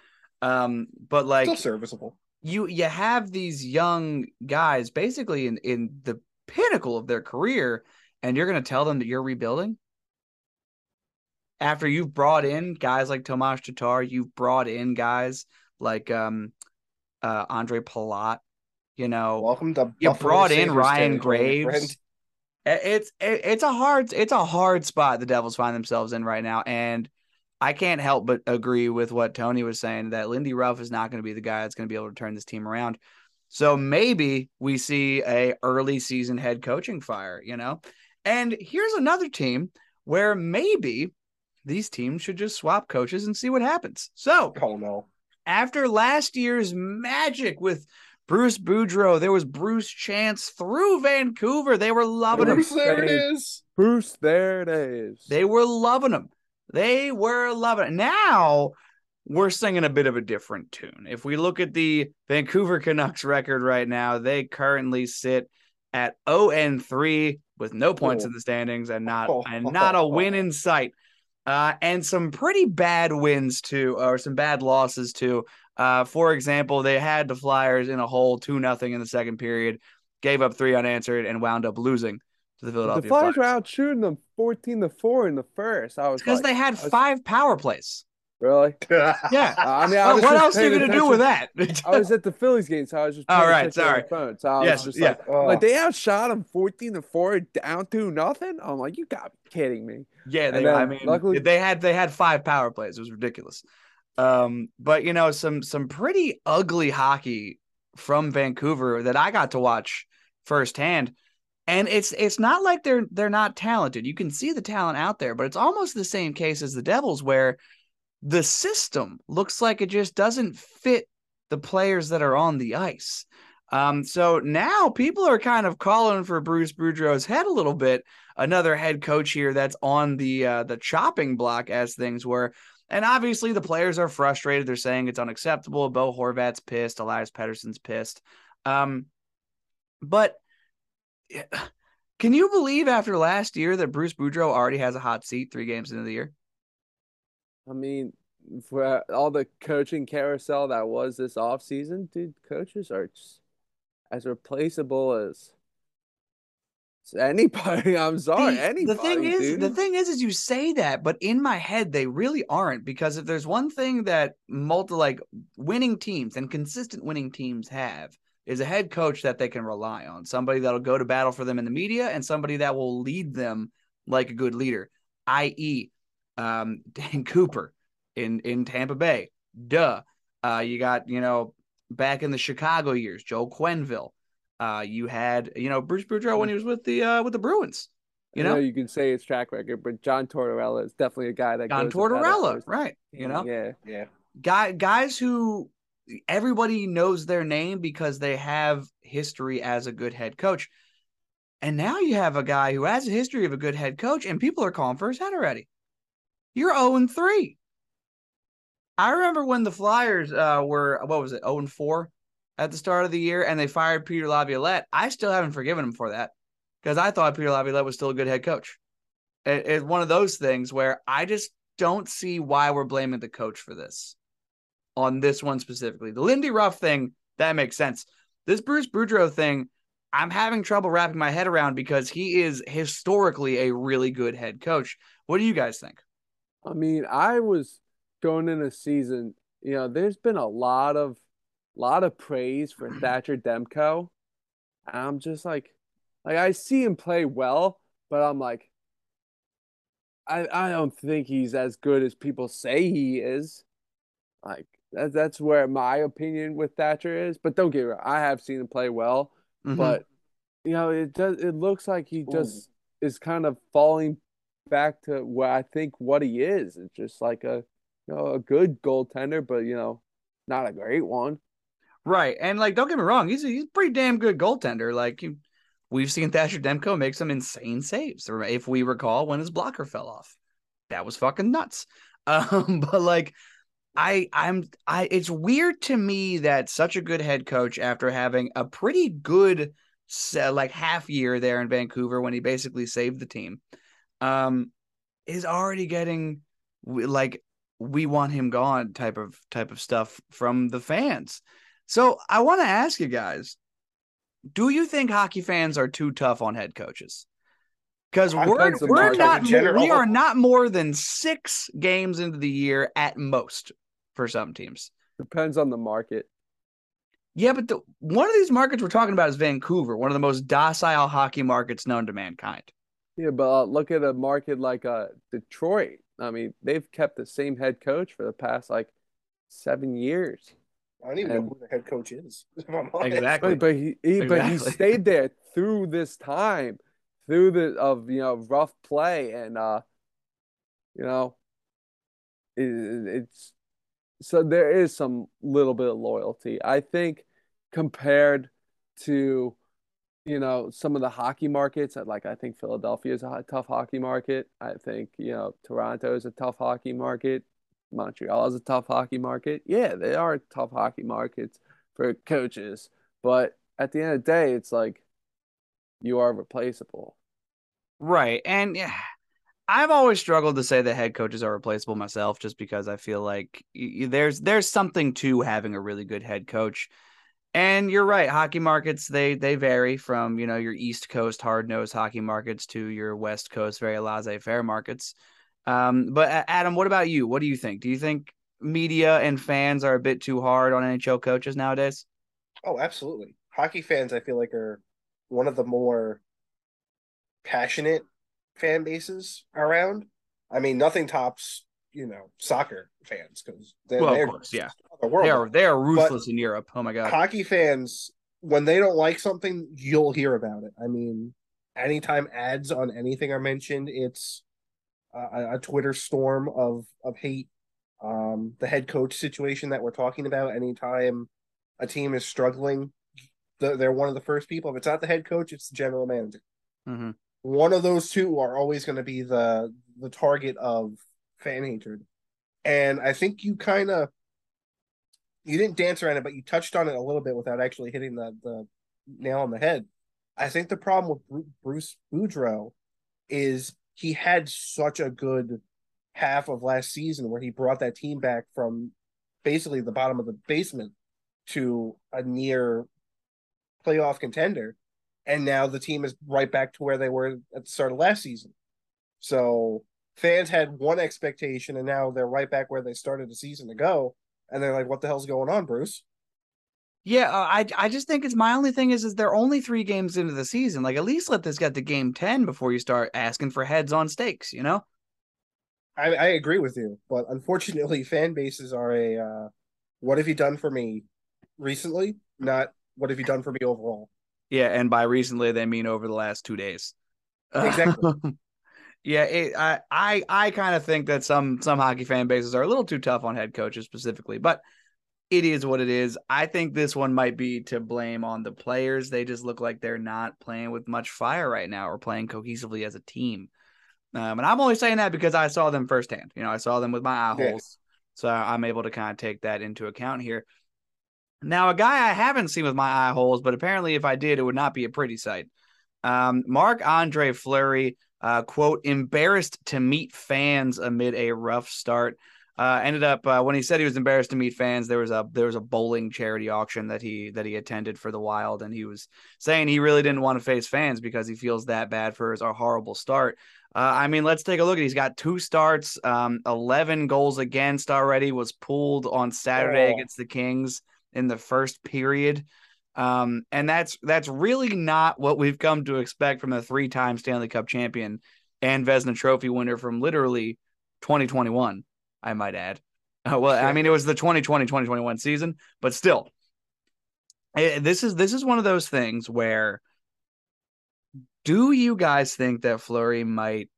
S3: Um, but like
S2: Still serviceable.
S3: You you have these young guys basically in in the pinnacle of their career and you're going to tell them that you're rebuilding? After you've brought in guys like Tomas Tatar you've brought in guys like um uh Andre Palat you know?
S2: Welcome to
S3: you
S2: Buffalo
S3: brought in Ryan. Graves. It's it, it's a hard it's a hard spot the Devils find themselves in right now and I can't help but agree with what Tony was saying that Lindy Ruff is not going to be the guy that's going to be able to turn this team around. So maybe we see a early season head coaching fire, you know. And here's another team where maybe these teams should just swap coaches and see what happens. So
S2: Oh no.
S3: after last year's magic with Bruce Boudreau, there was Bruce Chance through Vancouver. They were loving him.
S2: There it is. Hey.
S1: Bruce, there it is.
S3: They were loving him. They were loving it. Now we're singing a bit of a different tune. If we look at the Vancouver Canucks record right now, they currently sit at 0 and 3 with no points
S2: Oh.
S3: in the standings and not (laughs) and not a win in sight. Uh, and some pretty bad wins too, or some bad losses too. Uh, for example, they had the Flyers in a hole two nothing in the second period, gave up three unanswered, and wound up losing to the
S1: the Flyers
S3: Flyers.
S1: were out shooting them fourteen to four in the first. I was
S3: because
S1: like,
S3: they had
S1: was-
S3: five power plays.
S1: really. (laughs)
S3: Yeah.
S1: Uh, I mean, I was
S3: what else are you gonna do with that?
S1: I was at the Phillies game, so I was just.
S3: All
S1: paying
S3: right,
S1: on
S3: sorry.
S1: Phone, so I was
S3: Yes,
S1: just
S3: yeah.
S1: like,
S2: Oh.
S1: like they outshot them fourteen to four, down to nothing. I'm like, you got to be kidding me.
S3: yeah, they,
S1: then,
S3: I mean,
S1: luckily-
S3: they had they had five power plays. It was ridiculous. Um, but you know, some some pretty ugly hockey from Vancouver that I got to watch firsthand. And it's it's not like they're they're not talented. You can see the talent out there, but it's almost the same case as the Devils, where the system looks like it just doesn't fit the players that are on the ice. Um, so now people are kind of calling for Bruce Boudreau's head a little bit. Another head coach here that's on the uh, the chopping block as things were. And obviously the players are frustrated. They're saying it's unacceptable. Bo Horvat's pissed. Elias Pettersson's pissed. Um, but (sighs) can you believe after last year that Bruce Boudreau already has a hot seat three games into the year?
S1: I mean, for uh, all the coaching carousel that was this offseason, dude, coaches are as replaceable as as anybody. (laughs) I'm sorry,
S3: The-
S1: anybody.
S3: the thing is,
S1: dude.
S3: the thing is, is you say that, but in my head, they really aren't. Because if there's one thing that multi like winning teams and consistent winning teams have, is a head coach that they can rely on, somebody that'll go to battle for them in the media, and somebody that will lead them like a good leader, i.e., um, (laughs) Dan Cooper in in Tampa Bay. Duh. Uh, you got you know back in the Chicago years, Joe Quenneville. Uh, you had you know Bruce Boudreau when he was with the uh with the Bruins. You
S1: know
S3: know,
S1: you can say it's track record, but John Tortorella is definitely a guy that
S3: John
S1: goes
S3: Tortorella, right? You know,
S1: yeah.
S2: Yeah.
S3: guy guys who everybody knows their name because they have history as a good head coach. And now you have a guy who has a history of a good head coach, and people are calling for his head already. You're 0 and 3. I remember when the Flyers uh, were, what was it, 0 and 4 at the start of the year, and they fired Peter Laviolette. I still haven't forgiven him for that because I thought Peter Laviolette was still a good head coach. It, it's one of those things where I just don't see why we're blaming the coach for this on this one specifically. The Lindy Ruff thing, that makes sense. This Bruce Boudreau thing, I'm having trouble wrapping my head around because he is historically a really good head coach. What do you guys think?
S1: I mean, I was going in a season, you know, there's been a lot of lot of praise for (clears throat) Thatcher Demko. I'm just like like I see him play well, but I'm like I I don't think he's as good as people say he is. Like that, that's where my opinion with Thatcher is. But don't get me wrong, I have seen him play well,
S3: Mhm.
S1: but you know, it does it looks like he just is kind of falling back to what I think what he is. It's just like a you know, a good goaltender, but you know, not a great one.
S3: Right. And like, don't get me wrong, he's a, he's a pretty damn good goaltender. Like you, we've seen Thatcher Demko make some insane saves. Or If we recall when his blocker fell off, that was fucking nuts. (laughs) Um, but like, I I'm I it's weird to me that such a good head coach after having a pretty good like half year there in Vancouver when he basically saved the team, um, is already getting like we want him gone type of type of stuff from the fans. So I want to ask you guys, do you think hockey fans are too tough on head coaches? Because we're
S1: depends on the
S3: we're not
S2: in
S3: mo-
S2: general.
S3: we are not more than six games into the year at most for some teams.
S1: Depends on the market.
S3: Yeah, but the, one of these markets we're talking about is Vancouver, one of the most docile hockey markets known to mankind.
S1: Yeah, but uh, look at a market like uh Detroit. I mean, they've kept the same head coach for the past like seven years.
S2: I don't even
S1: And-
S2: know who the head coach is. (laughs) if I'm honest.
S3: Exactly.
S1: But, but he, he but he stayed there through this time, through the of you know rough play, and uh, you know, it, it's so there is some little bit of loyalty. I think compared to you know some of the hockey markets, like I think Philadelphia is a tough hockey market. I think you know Toronto is a tough hockey market. Montreal is a tough hockey market. Yeah, they are tough hockey markets for coaches. But at the end of the day, it's like you are replaceable.
S3: Right. And yeah, I've always struggled to say that head coaches are replaceable myself just because I feel like there's there's something to having a really good head coach. And you're right, hockey markets they they vary from, you know, your East Coast hard-nosed hockey markets to your West Coast very laissez-faire markets. Um but Adam, what about you? What do you think? Do you think media and fans are a bit too hard on NHL coaches nowadays?
S2: Oh, absolutely. Hockey fans, I feel like, are one of the more passionate fan bases around. I mean, nothing tops, you know, soccer fans because they're,
S3: Well, of
S2: they're
S3: course, yeah.
S2: the world.
S3: They are they are ruthless in Europe. Oh my god.
S2: Hockey fans, when they don't like something, you'll hear about it. I mean, anytime ads on anything are mentioned, it's a, a Twitter storm of of hate. Um, the head coach situation that we're talking about. Anytime a team is struggling, they're one of the first people. If it's not the head coach, it's the general manager.
S3: hmm
S2: One of those two are always going to be the the target of fan hatred. And I think you kind of you didn't dance around it, but you touched on it a little bit without actually hitting the the nail on the head. I think the problem with Bruce Boudreau is he had such a good half of last season where he brought that team back from basically the bottom of the basement to a near playoff contender. And now the team is right back to where they were at the start of last season. So fans had one expectation and now they're right back where they started the season to go. And they're like, what the hell's going on, Bruce?
S3: Yeah, uh, I I just think it's my only thing is is they're only three games into the season. Like at least let this get to game ten before you start asking for heads on stakes. You know?
S2: I, I agree with you, but unfortunately, (laughs) fan bases are a uh, what have you done for me recently? Not what have you done for me overall.
S3: Yeah, and by recently they mean over the last two days. (laughs)
S2: Exactly.
S3: yeah, it, I I I kind of think that some some hockey fan bases are a little too tough on head coaches specifically, but it is what it is. I think this one might be to blame on the players. They just look like they're not playing with much fire right now or playing cohesively as a team. Um, and I'm only saying that because I saw them firsthand. You know, I saw them with my eye holes. So I'm able to kind of take that into account here. Now, a guy I haven't seen with my eye holes, but apparently if I did, it would not be a pretty sight. Um, Marc Andre Fleury, uh, quote, embarrassed to meet fans amid a rough start. Uh, ended up uh, when he said he was embarrassed to meet fans. There was a there was a bowling charity auction that he that he attended for the Wild, and he was saying he really didn't want to face fans because he feels that bad for his a horrible start. Uh, I mean, let's take a look. at. He's got two starts, um, eleven goals against already. Was pulled on Saturday
S2: Oh.
S3: against the Kings in the first period. Um, and that's that's really not what we've come to expect from a three-time Stanley Cup champion and Vezina Trophy winner from literally 2021. I might add. Uh, well, I mean, it was the 2020-2021 season, but still, eh, this is this is one of those things where. Do you guys think that Fleury might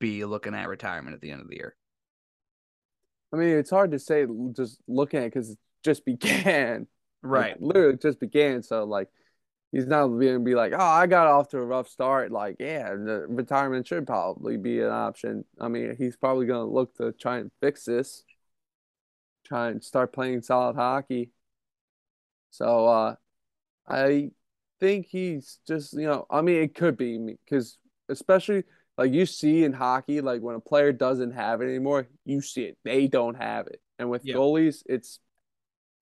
S3: be looking at retirement at the end of the year?
S1: I mean, it's hard to say just looking at because it just began. (laughs)
S3: Right.
S1: Like, literally just began. So like he's not gonna be like, oh, I got off to a rough start. Like, yeah, the retirement should probably be an option. I mean, he's probably gonna look to try and fix this, try and start playing solid hockey. So uh I think he's just, you know, I mean, it could be because especially like you see in hockey, like when a player doesn't have it anymore, you see it. They don't have it. And with
S3: Yep.
S1: goalies, it's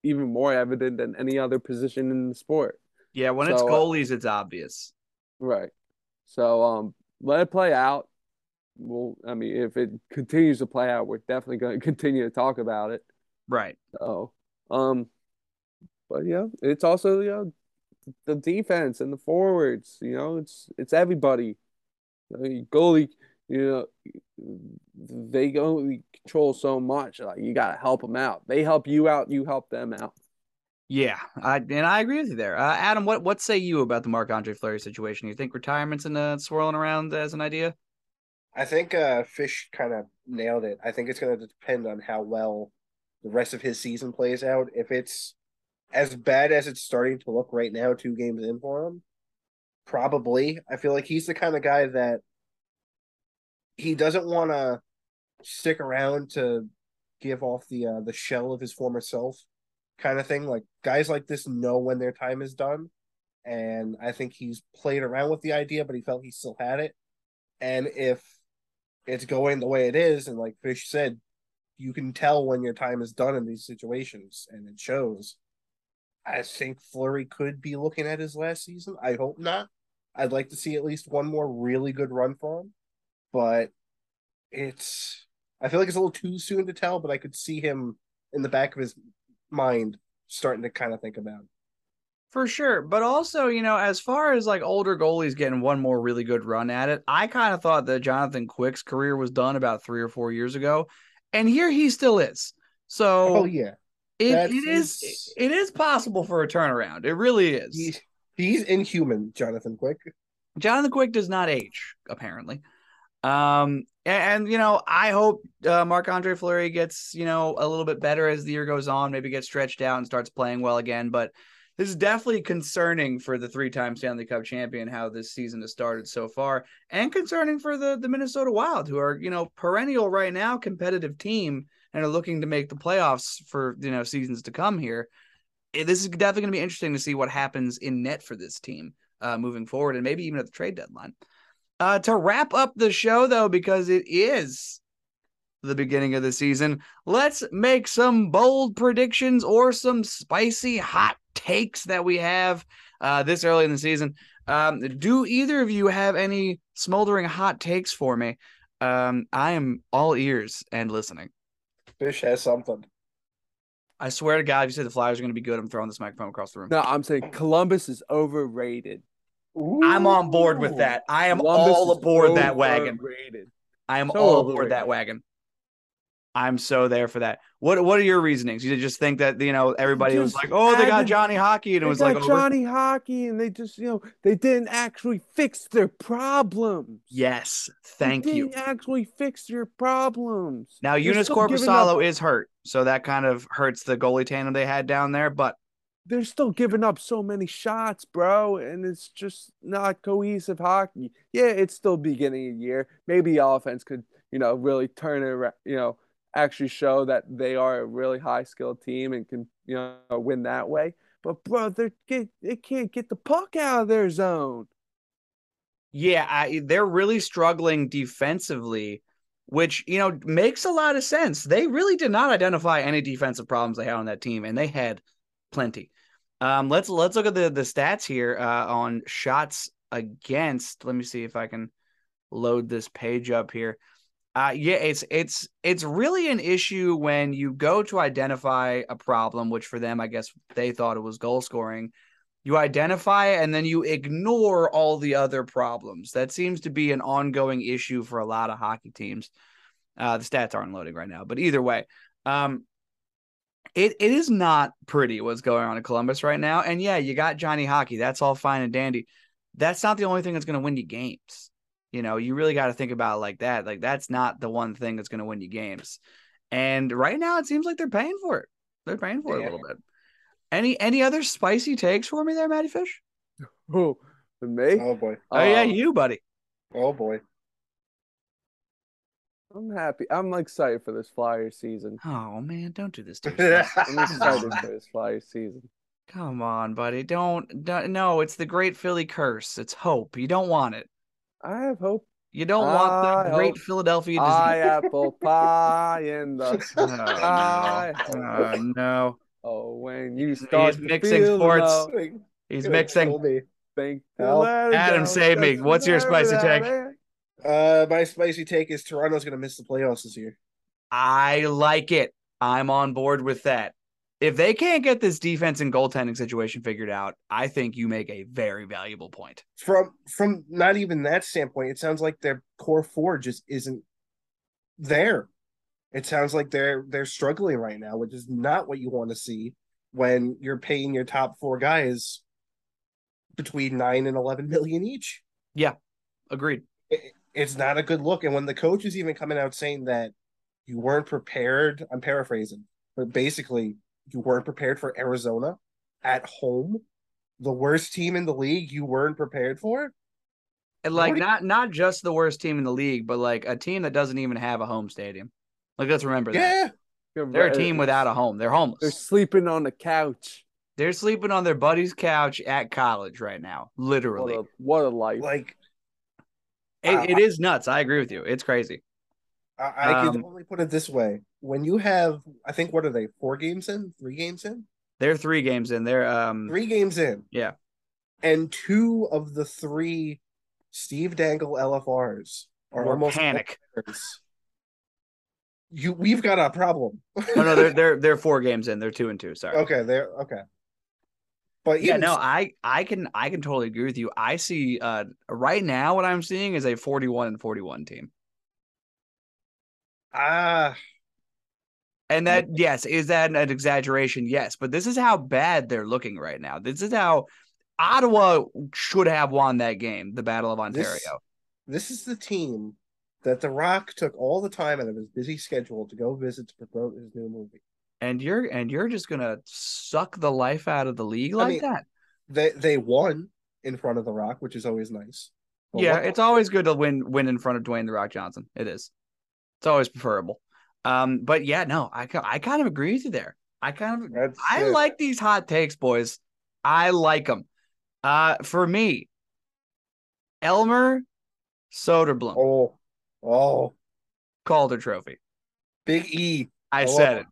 S1: even more evident than any other position in the sport.
S3: Yeah, when it's
S1: So, uh,
S3: goalies, it's obvious.
S1: Right. So um let it play out. Well, I mean, if it continues to play out, we're definitely going (laughs) to continue to talk about it.
S3: Right.
S1: So, um, but yeah, it's also you know the defense and the forwards. You know, it's it's everybody. You know, goalie, you know, they go control so much. Like you got to help them out. They help you out. You help them out.
S3: Yeah, I and I agree with you there. Uh, Adam, what what say you about the Marc Andre Fleury situation? You think retirement's in uh, swirling around as an idea?
S2: I think uh, Fish kind of nailed it. I think it's going to depend on how well the rest of his season plays out. If it's as bad as it's starting to look right now, two games in for him, probably. I feel like he's the kind of guy that he doesn't want to stick around to give off the uh, the shell of his former self, kind of thing. Like guys like this know when their time is done, and I think he's played around with the idea, but he felt he still had it. And if it's going the way it is, and like Fish said, you can tell when your time is done in these situations, and it shows. I think Fleury could be looking at his last season. I hope not. I'd like to see at least one more really good run for him, but it's. I feel like it's a little too soon to tell, but I could see him in the back of his mind starting to kind of think about. it.
S3: For sure. But also, you know, as far as like older goalies getting one more really good run at it, I kind of thought that Jonathan Quick's career was done about three or four years ago. And here he still is. So
S2: Oh yeah,
S3: it,
S2: that's-
S3: it is
S2: it's-
S3: it is possible for a turnaround. It really is.
S2: he's he's inhuman, Jonathan Quick.
S3: Jonathan Quick does not age, apparently. Um, and, and, you know, I hope uh, Marc Andre Fleury gets you know a little bit better as the year goes on. Maybe gets stretched out and starts playing well again. But this is definitely concerning for the three-time Stanley Cup champion how this season has started so far, and concerning for the the Minnesota Wild, who are you know perennial right now, competitive team, and are looking to make the playoffs for you know seasons to come here. Eh, This is definitely going to be interesting to see what happens in net for this team uh, moving forward, and maybe even at the trade deadline. Uh, to wrap up the show, though, because it is the beginning of the season, let's make some bold predictions or some spicy hot takes that we have uh, this early in the season. Um, do either of you have any smoldering hot takes for me? Um, I am all ears and listening.
S2: Fish has something.
S3: I swear to God, if you say the Flyers are going to be good, I'm throwing this microphone across the room.
S1: No, I'm saying Columbus is overrated.
S3: I'm on board with that. I am
S1: Columbus
S3: all aboard that wagon.
S1: overrated.
S3: I am
S1: So
S3: all aboard that wagon. I'm so there for that. What What are your reasonings? You just think that you know everybody was like, "Oh, they got Johnny Hockey," and it was like, over.
S1: Johnny Hockey, and they just you know they didn't actually fix their problems.
S3: "Yes,
S1: They
S3: thank you."
S1: didn't actually fix your problems.
S3: Now
S1: You're
S3: Joonas
S1: still giving
S3: Korpisalo
S1: up-
S3: is hurt, so that kind of hurts the goalie tandem they had down there. But
S1: they're still giving up so many shots, bro, and it's just not cohesive hockey. Yeah, it's still beginning of year. Maybe offense could, you know, really turn it around, you know, actually show that they are a really high skilled team and can, you know, win that way. But bro, they they can't get the puck out of their zone.
S3: Yeah, I, they're really struggling defensively, which you know makes a lot of sense. They really did not identify any defensive problems they had on that team, and they had plenty. Um, let's let's look at the the stats here uh, on shots against. Let me see if I can load this page up here. Uh, yeah, it's it's it's really an issue when you go to identify a problem, which for them, I guess they thought it was goal scoring. You identify and then you ignore all the other problems. That seems to be an ongoing issue for a lot of hockey teams. Uh, the stats aren't loading right now, but either way, um, it it is not pretty what's going on in Columbus right now. And yeah, you got Johnny Hockey. That's all fine and dandy. That's not the only thing that's going to win you games. You know, you really got to think about it like that. Like that's not the one thing that's going to win you games. And right now, it seems like they're paying for it. They're paying for yeah. it a little bit. Any any other spicy takes for me there, Matty Fish?
S1: Oh, me?
S2: Oh boy.
S3: Oh yeah, um, you, buddy.
S2: Oh boy.
S1: I'm happy. I'm excited for this Flyer season.
S3: Oh man, don't do this to
S1: yourself. (laughs) I'm excited for this Flyer season.
S3: Come on, buddy. Don't, don't no, it's the great Philly curse. It's hope. You don't want it.
S1: I have hope.
S3: You don't want the great Philadelphia disease.
S1: Pie apple pie in the sky. (laughs)
S3: Oh, no. Oh, no.
S1: Oh, when you start
S3: He's mixing sports. He's mixing.
S1: Think
S3: Adam, save me. What's your spicy take?
S2: Uh, my spicy take is Toronto's going to miss the playoffs this year.
S3: I like it. I'm on board with that. If they can't get this defense and goaltending situation figured out, I think you make a very valuable point.
S2: From from not even that standpoint, it sounds like their core four just isn't there. It sounds like they're they're struggling right now, which is not what you want to see when you're paying your top four guys between nine and eleven million each.
S3: Yeah, agreed.
S2: It, it's not a good look. And when the coach is even coming out saying that you weren't prepared, I'm paraphrasing, but basically you weren't prepared for Arizona at home, the worst team in the league you weren't prepared for.
S3: And like you... not not just the worst team in the league, but like a team that doesn't even have a home stadium. Like let's remember
S2: yeah.
S3: that. They're a team without a home. They're homeless.
S1: They're sleeping on the couch.
S3: They're sleeping on their buddy's couch at college right now. Literally.
S1: What a, what a life.
S2: Like
S3: it, it is nuts. I agree with you. It's crazy.
S2: I, I um, can only put it this way: when you have, I think, what are they? Four games in? Three games in?
S3: They're three games in. They're um
S2: three games in.
S3: Yeah,
S2: and two of the three Steve Dangle LFRs are
S3: Or
S2: almost
S3: panic.
S2: You, we've got a problem.
S3: oh no, they're (laughs) they're they're four games in. They're two and two. Sorry.
S2: Okay, they're okay. But
S3: yeah, no, I I can I can totally agree with you. I see uh right now what I'm seeing is a 41 and 41 team.
S2: Ah. Uh,
S3: and that yes, is that an exaggeration? Yes, but this is how bad they're looking right now. This is how Ottawa should have won that game, the Battle of Ontario.
S2: This, this is the team that The Rock took all the time out of his busy schedule to go visit to promote his new movie
S3: and you're and you're just gonna suck the life out of the league like I mean, that.
S2: They they won in front of the Rock, which is always nice.
S3: But yeah, what? it's always good to win win in front of Dwayne the Rock Johnson. It is. It's always preferable. Um, but yeah, no, I I kind of agree with you there. I kind of That's I it. like these hot takes, boys. I like them. Uh, for me, Elmer Soderblom.
S2: Oh, oh,
S3: Calder Trophy.
S2: Big E.
S3: I, I said it.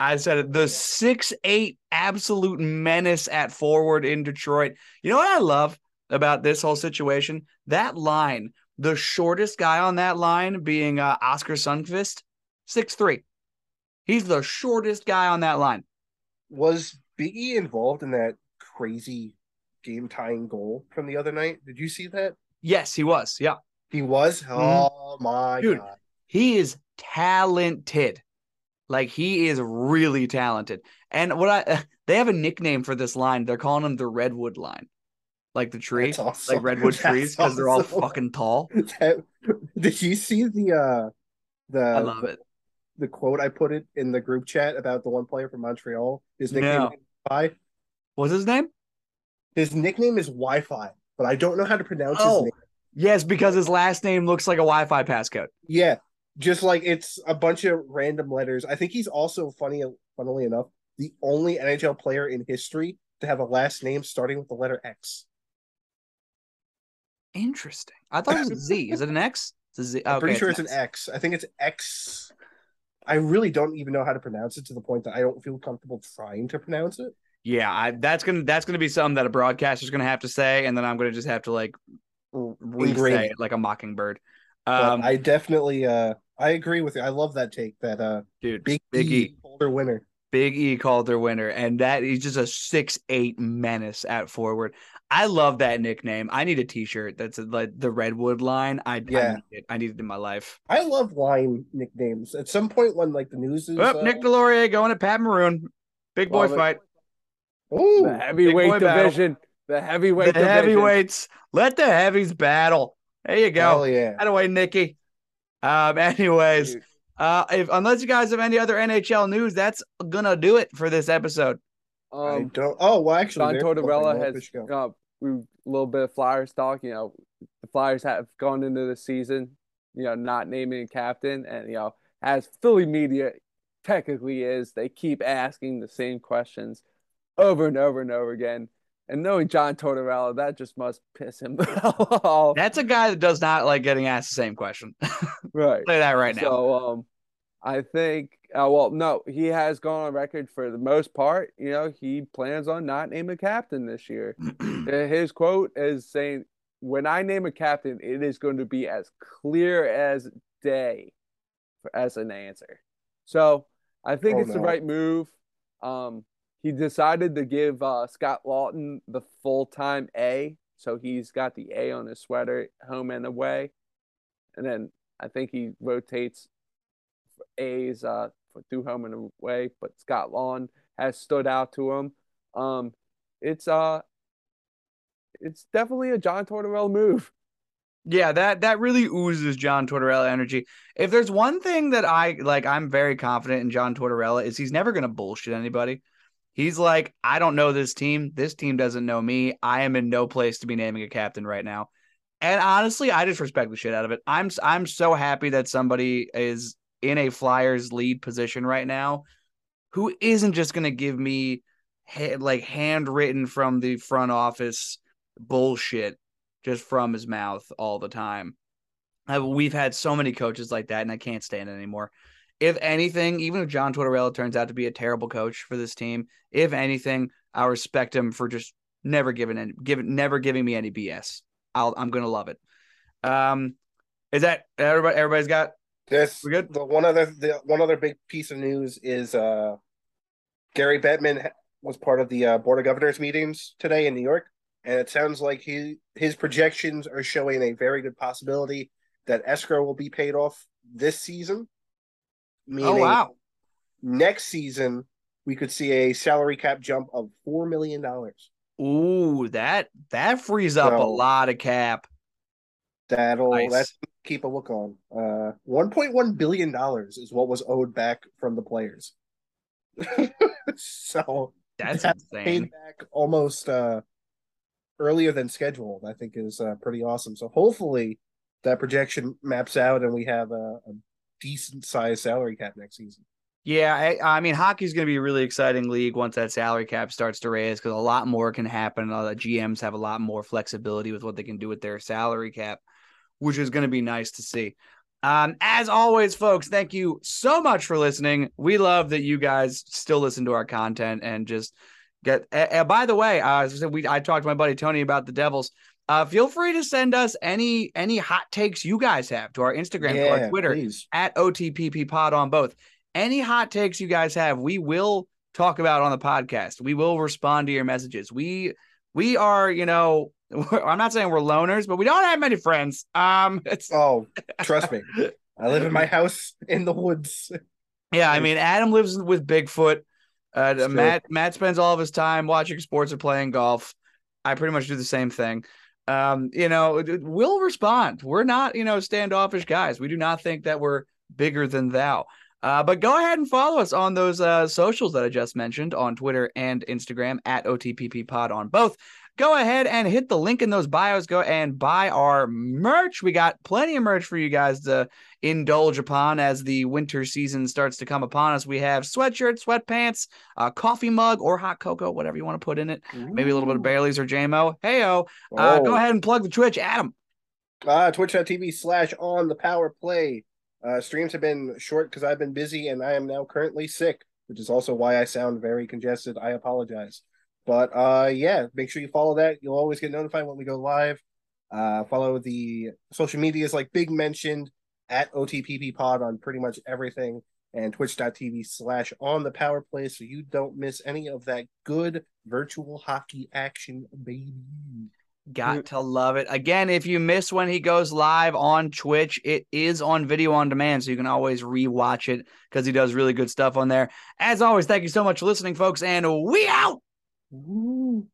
S3: I said it. The six eight absolute menace at forward in Detroit. You know what I love about this whole situation? That line, the shortest guy on that line being uh, Oskar Sundqvist, six three. He's the shortest guy on that line.
S2: Was Biggie involved in that crazy game tying goal from the other night? Did you see that?
S3: Yes, he was. Yeah,
S2: he was. Mm-hmm. Oh my Dude, god,
S3: he is talented. Like he is really talented. And what I (laughs) they have a nickname for this line. They're calling him the redwood line. Like the tree, awesome. like redwood (laughs) That's trees because awesome. they're all fucking tall. (laughs)
S2: That, did you see the uh the
S3: I love it.
S2: the quote I put it in the group chat about the one player from Montreal? His nickname
S3: No.
S2: Wi-Fi.
S3: What's his name?
S2: His nickname is Wi-Fi, but I don't know how to pronounce
S3: Oh.
S2: his name.
S3: Yes, because his last name looks like a Wi-Fi passcode.
S2: Yeah, just like it's a bunch of random letters. I think he's also funny, funnily enough, the only NHL player in history to have a last name starting with the letter X.
S3: Interesting. I thought it was a Z. Is it an X? It's a Z.
S2: I'm
S3: Okay,
S2: pretty sure it's
S3: an
S2: an X. I think it's X. I really don't even know how to pronounce it to the point that I don't feel comfortable trying to pronounce it.
S3: Yeah, I, that's gonna that's gonna be something that a broadcaster's gonna have to say, and then I'm gonna just have to like re-say
S2: it.
S3: it like a mockingbird. Um,
S2: I definitely, uh, I agree with you. I love that take. That uh,
S3: dude,
S2: Big,
S3: Big
S2: E,
S3: E.
S2: Boulder winner.
S3: Big E Calder winner, and that he's just a six eight menace at forward. I love that nickname. I need a T-shirt that's like the Redwood line. I, I
S2: Yeah.
S3: need it. I need it in my life.
S2: I love line nicknames. At some point, when like the news is,
S3: Oh,
S2: uh,
S3: Nick Deslauriers going to Pat Maroon. Big boy fight.
S2: ooh,
S1: The heavyweight
S3: boy battle.
S1: division. The heavyweight
S3: The
S1: division.
S3: heavyweights. Let the heavies battle. There you go.
S2: hell yeah.
S3: That away, Nikki. Um, (laughs) anyways, uh, if unless you guys have any other NHL news, that's gonna do it for this episode.
S2: I
S1: Um,
S2: don't. Oh well, actually,
S1: John
S2: there's one thing.
S1: Tortorella has
S2: let
S1: uh, we a little bit of Flyers talk. You know, the Flyers have gone into the season, you know, not naming a captain, and you know, as Philly media technically is, they keep asking the same questions over and over and over again. And knowing John Tortorella, that just must piss him (laughs) off.
S3: That's a guy that does not like getting asked the same question. (laughs)
S1: right.
S3: Say that right now.
S1: So um, I think uh, well, no, he has gone on record for the most part. You know, he plans on not naming a captain this year. (clears throat) Uh, His quote is saying, "When I name a captain, it is going to be as clear as day for, as an answer." So I think
S2: Oh,
S1: it's the right move. Um, he decided to give uh, Scott Laughton the full time A, so he's got the A on his sweater, home and away, and then I think he rotates A's uh, for through home and away. But Scott Laughton has stood out to him. Um, it's uh it's definitely a John Tortorella move.
S3: Yeah, that that really oozes John Tortorella energy. If there's one thing that I like, I'm very confident in John Tortorella is he's never gonna bullshit anybody. He's like, I don't know this team. This team doesn't know me. I am in no place to be naming a captain right now. And honestly, I just respect the shit out of it. I'm I'm so happy that somebody is in a Flyers lead position right now, who isn't just gonna give me ha- like handwritten from the front office bullshit just from his mouth all the time. Uh, we've had so many coaches like that, and I can't stand it anymore. If anything, even if John Tortorella turns out to be a terrible coach for this team, if anything, I respect him for just never giving any, giving, never giving me any BS. I'll, I'm gonna love it. Um, is that everybody? Everybody's got
S2: This
S3: We good?
S2: the one other the one other big piece of news is uh Gary Bettman was part of the uh, board of governors meetings today in New York, and it sounds like he his projections are showing a very good possibility that escrow will be paid off this season. Meaning
S3: oh wow,
S2: next season we could see a salary cap jump of four million dollars.
S3: ooh that that frees up a lot of cap.
S2: That'll
S3: Nice.
S2: that's keep a look on. Uh, one point one billion dollars is what was owed back from the players. (laughs) so
S3: That's
S2: Paid
S3: insane.
S2: back almost uh, earlier than scheduled. I think is uh, pretty awesome. So hopefully that projection maps out and we have a, a decent sized salary cap next season.
S3: Yeah, I, I mean, hockey's going to be a really exciting league once that salary cap starts to raise because a lot more can happen. Uh, the GMs have a lot more flexibility with what they can do with their salary cap, which is going to be nice to see. Um, as always, folks, thank you so much for listening. We love that you guys still listen to our content and just get. Uh, by the way, uh, we I talked to my buddy Tony about the Devils. Uh, feel free to send us any any hot takes you guys have to our Instagram, or our Twitter
S2: please.
S3: at OTPP Pod on both. Any hot takes you guys have, we will talk about on the podcast. We will respond to your messages. We we are, you know, (laughs) I'm not saying we're loners, but we don't have many friends. Um, (laughs) it's
S2: Oh, trust me. I live in my (laughs) house in the woods.
S3: yeah. I mean, Adam lives with Bigfoot. Uh, Matt Matt spends all of his time watching sports or playing golf. I pretty much do the same thing. Um, you know, we'll respond. We're not, you know, standoffish guys. We do not think that we're bigger than thou. Uh, but go ahead and follow us on those uh, socials that I just mentioned on Twitter and Instagram at OTPP Pod on both. Go ahead and hit the link in those bios. Go and buy our merch. We got plenty of merch for you guys to indulge upon as the winter season starts to come upon us. We have sweatshirts, sweatpants, a coffee mug, or hot cocoa, whatever you want to put in it. Maybe a little bit of Bailey's or JMO. Heyo. Uh, Go
S2: Oh.
S3: ahead and plug the Twitch, Adam.
S2: Uh, Twitch.tv slash on the power play. Uh, streams have been short because I've been busy and I am now currently sick, which is also why I sound very congested. I apologize. But uh, yeah, make sure you follow that. You'll always get notified when we go live. Uh, follow the social medias like Big mentioned at OTPP Pod on pretty much everything and twitch.tv slash on the power play so you don't miss any of that good virtual hockey action, baby.
S3: Got to love it. Again, if you miss when he goes live on Twitch, it is on video on demand, so you can always rewatch it because he does really good stuff on there. As always, thank you so much for listening, folks, and we out.
S2: Ooh.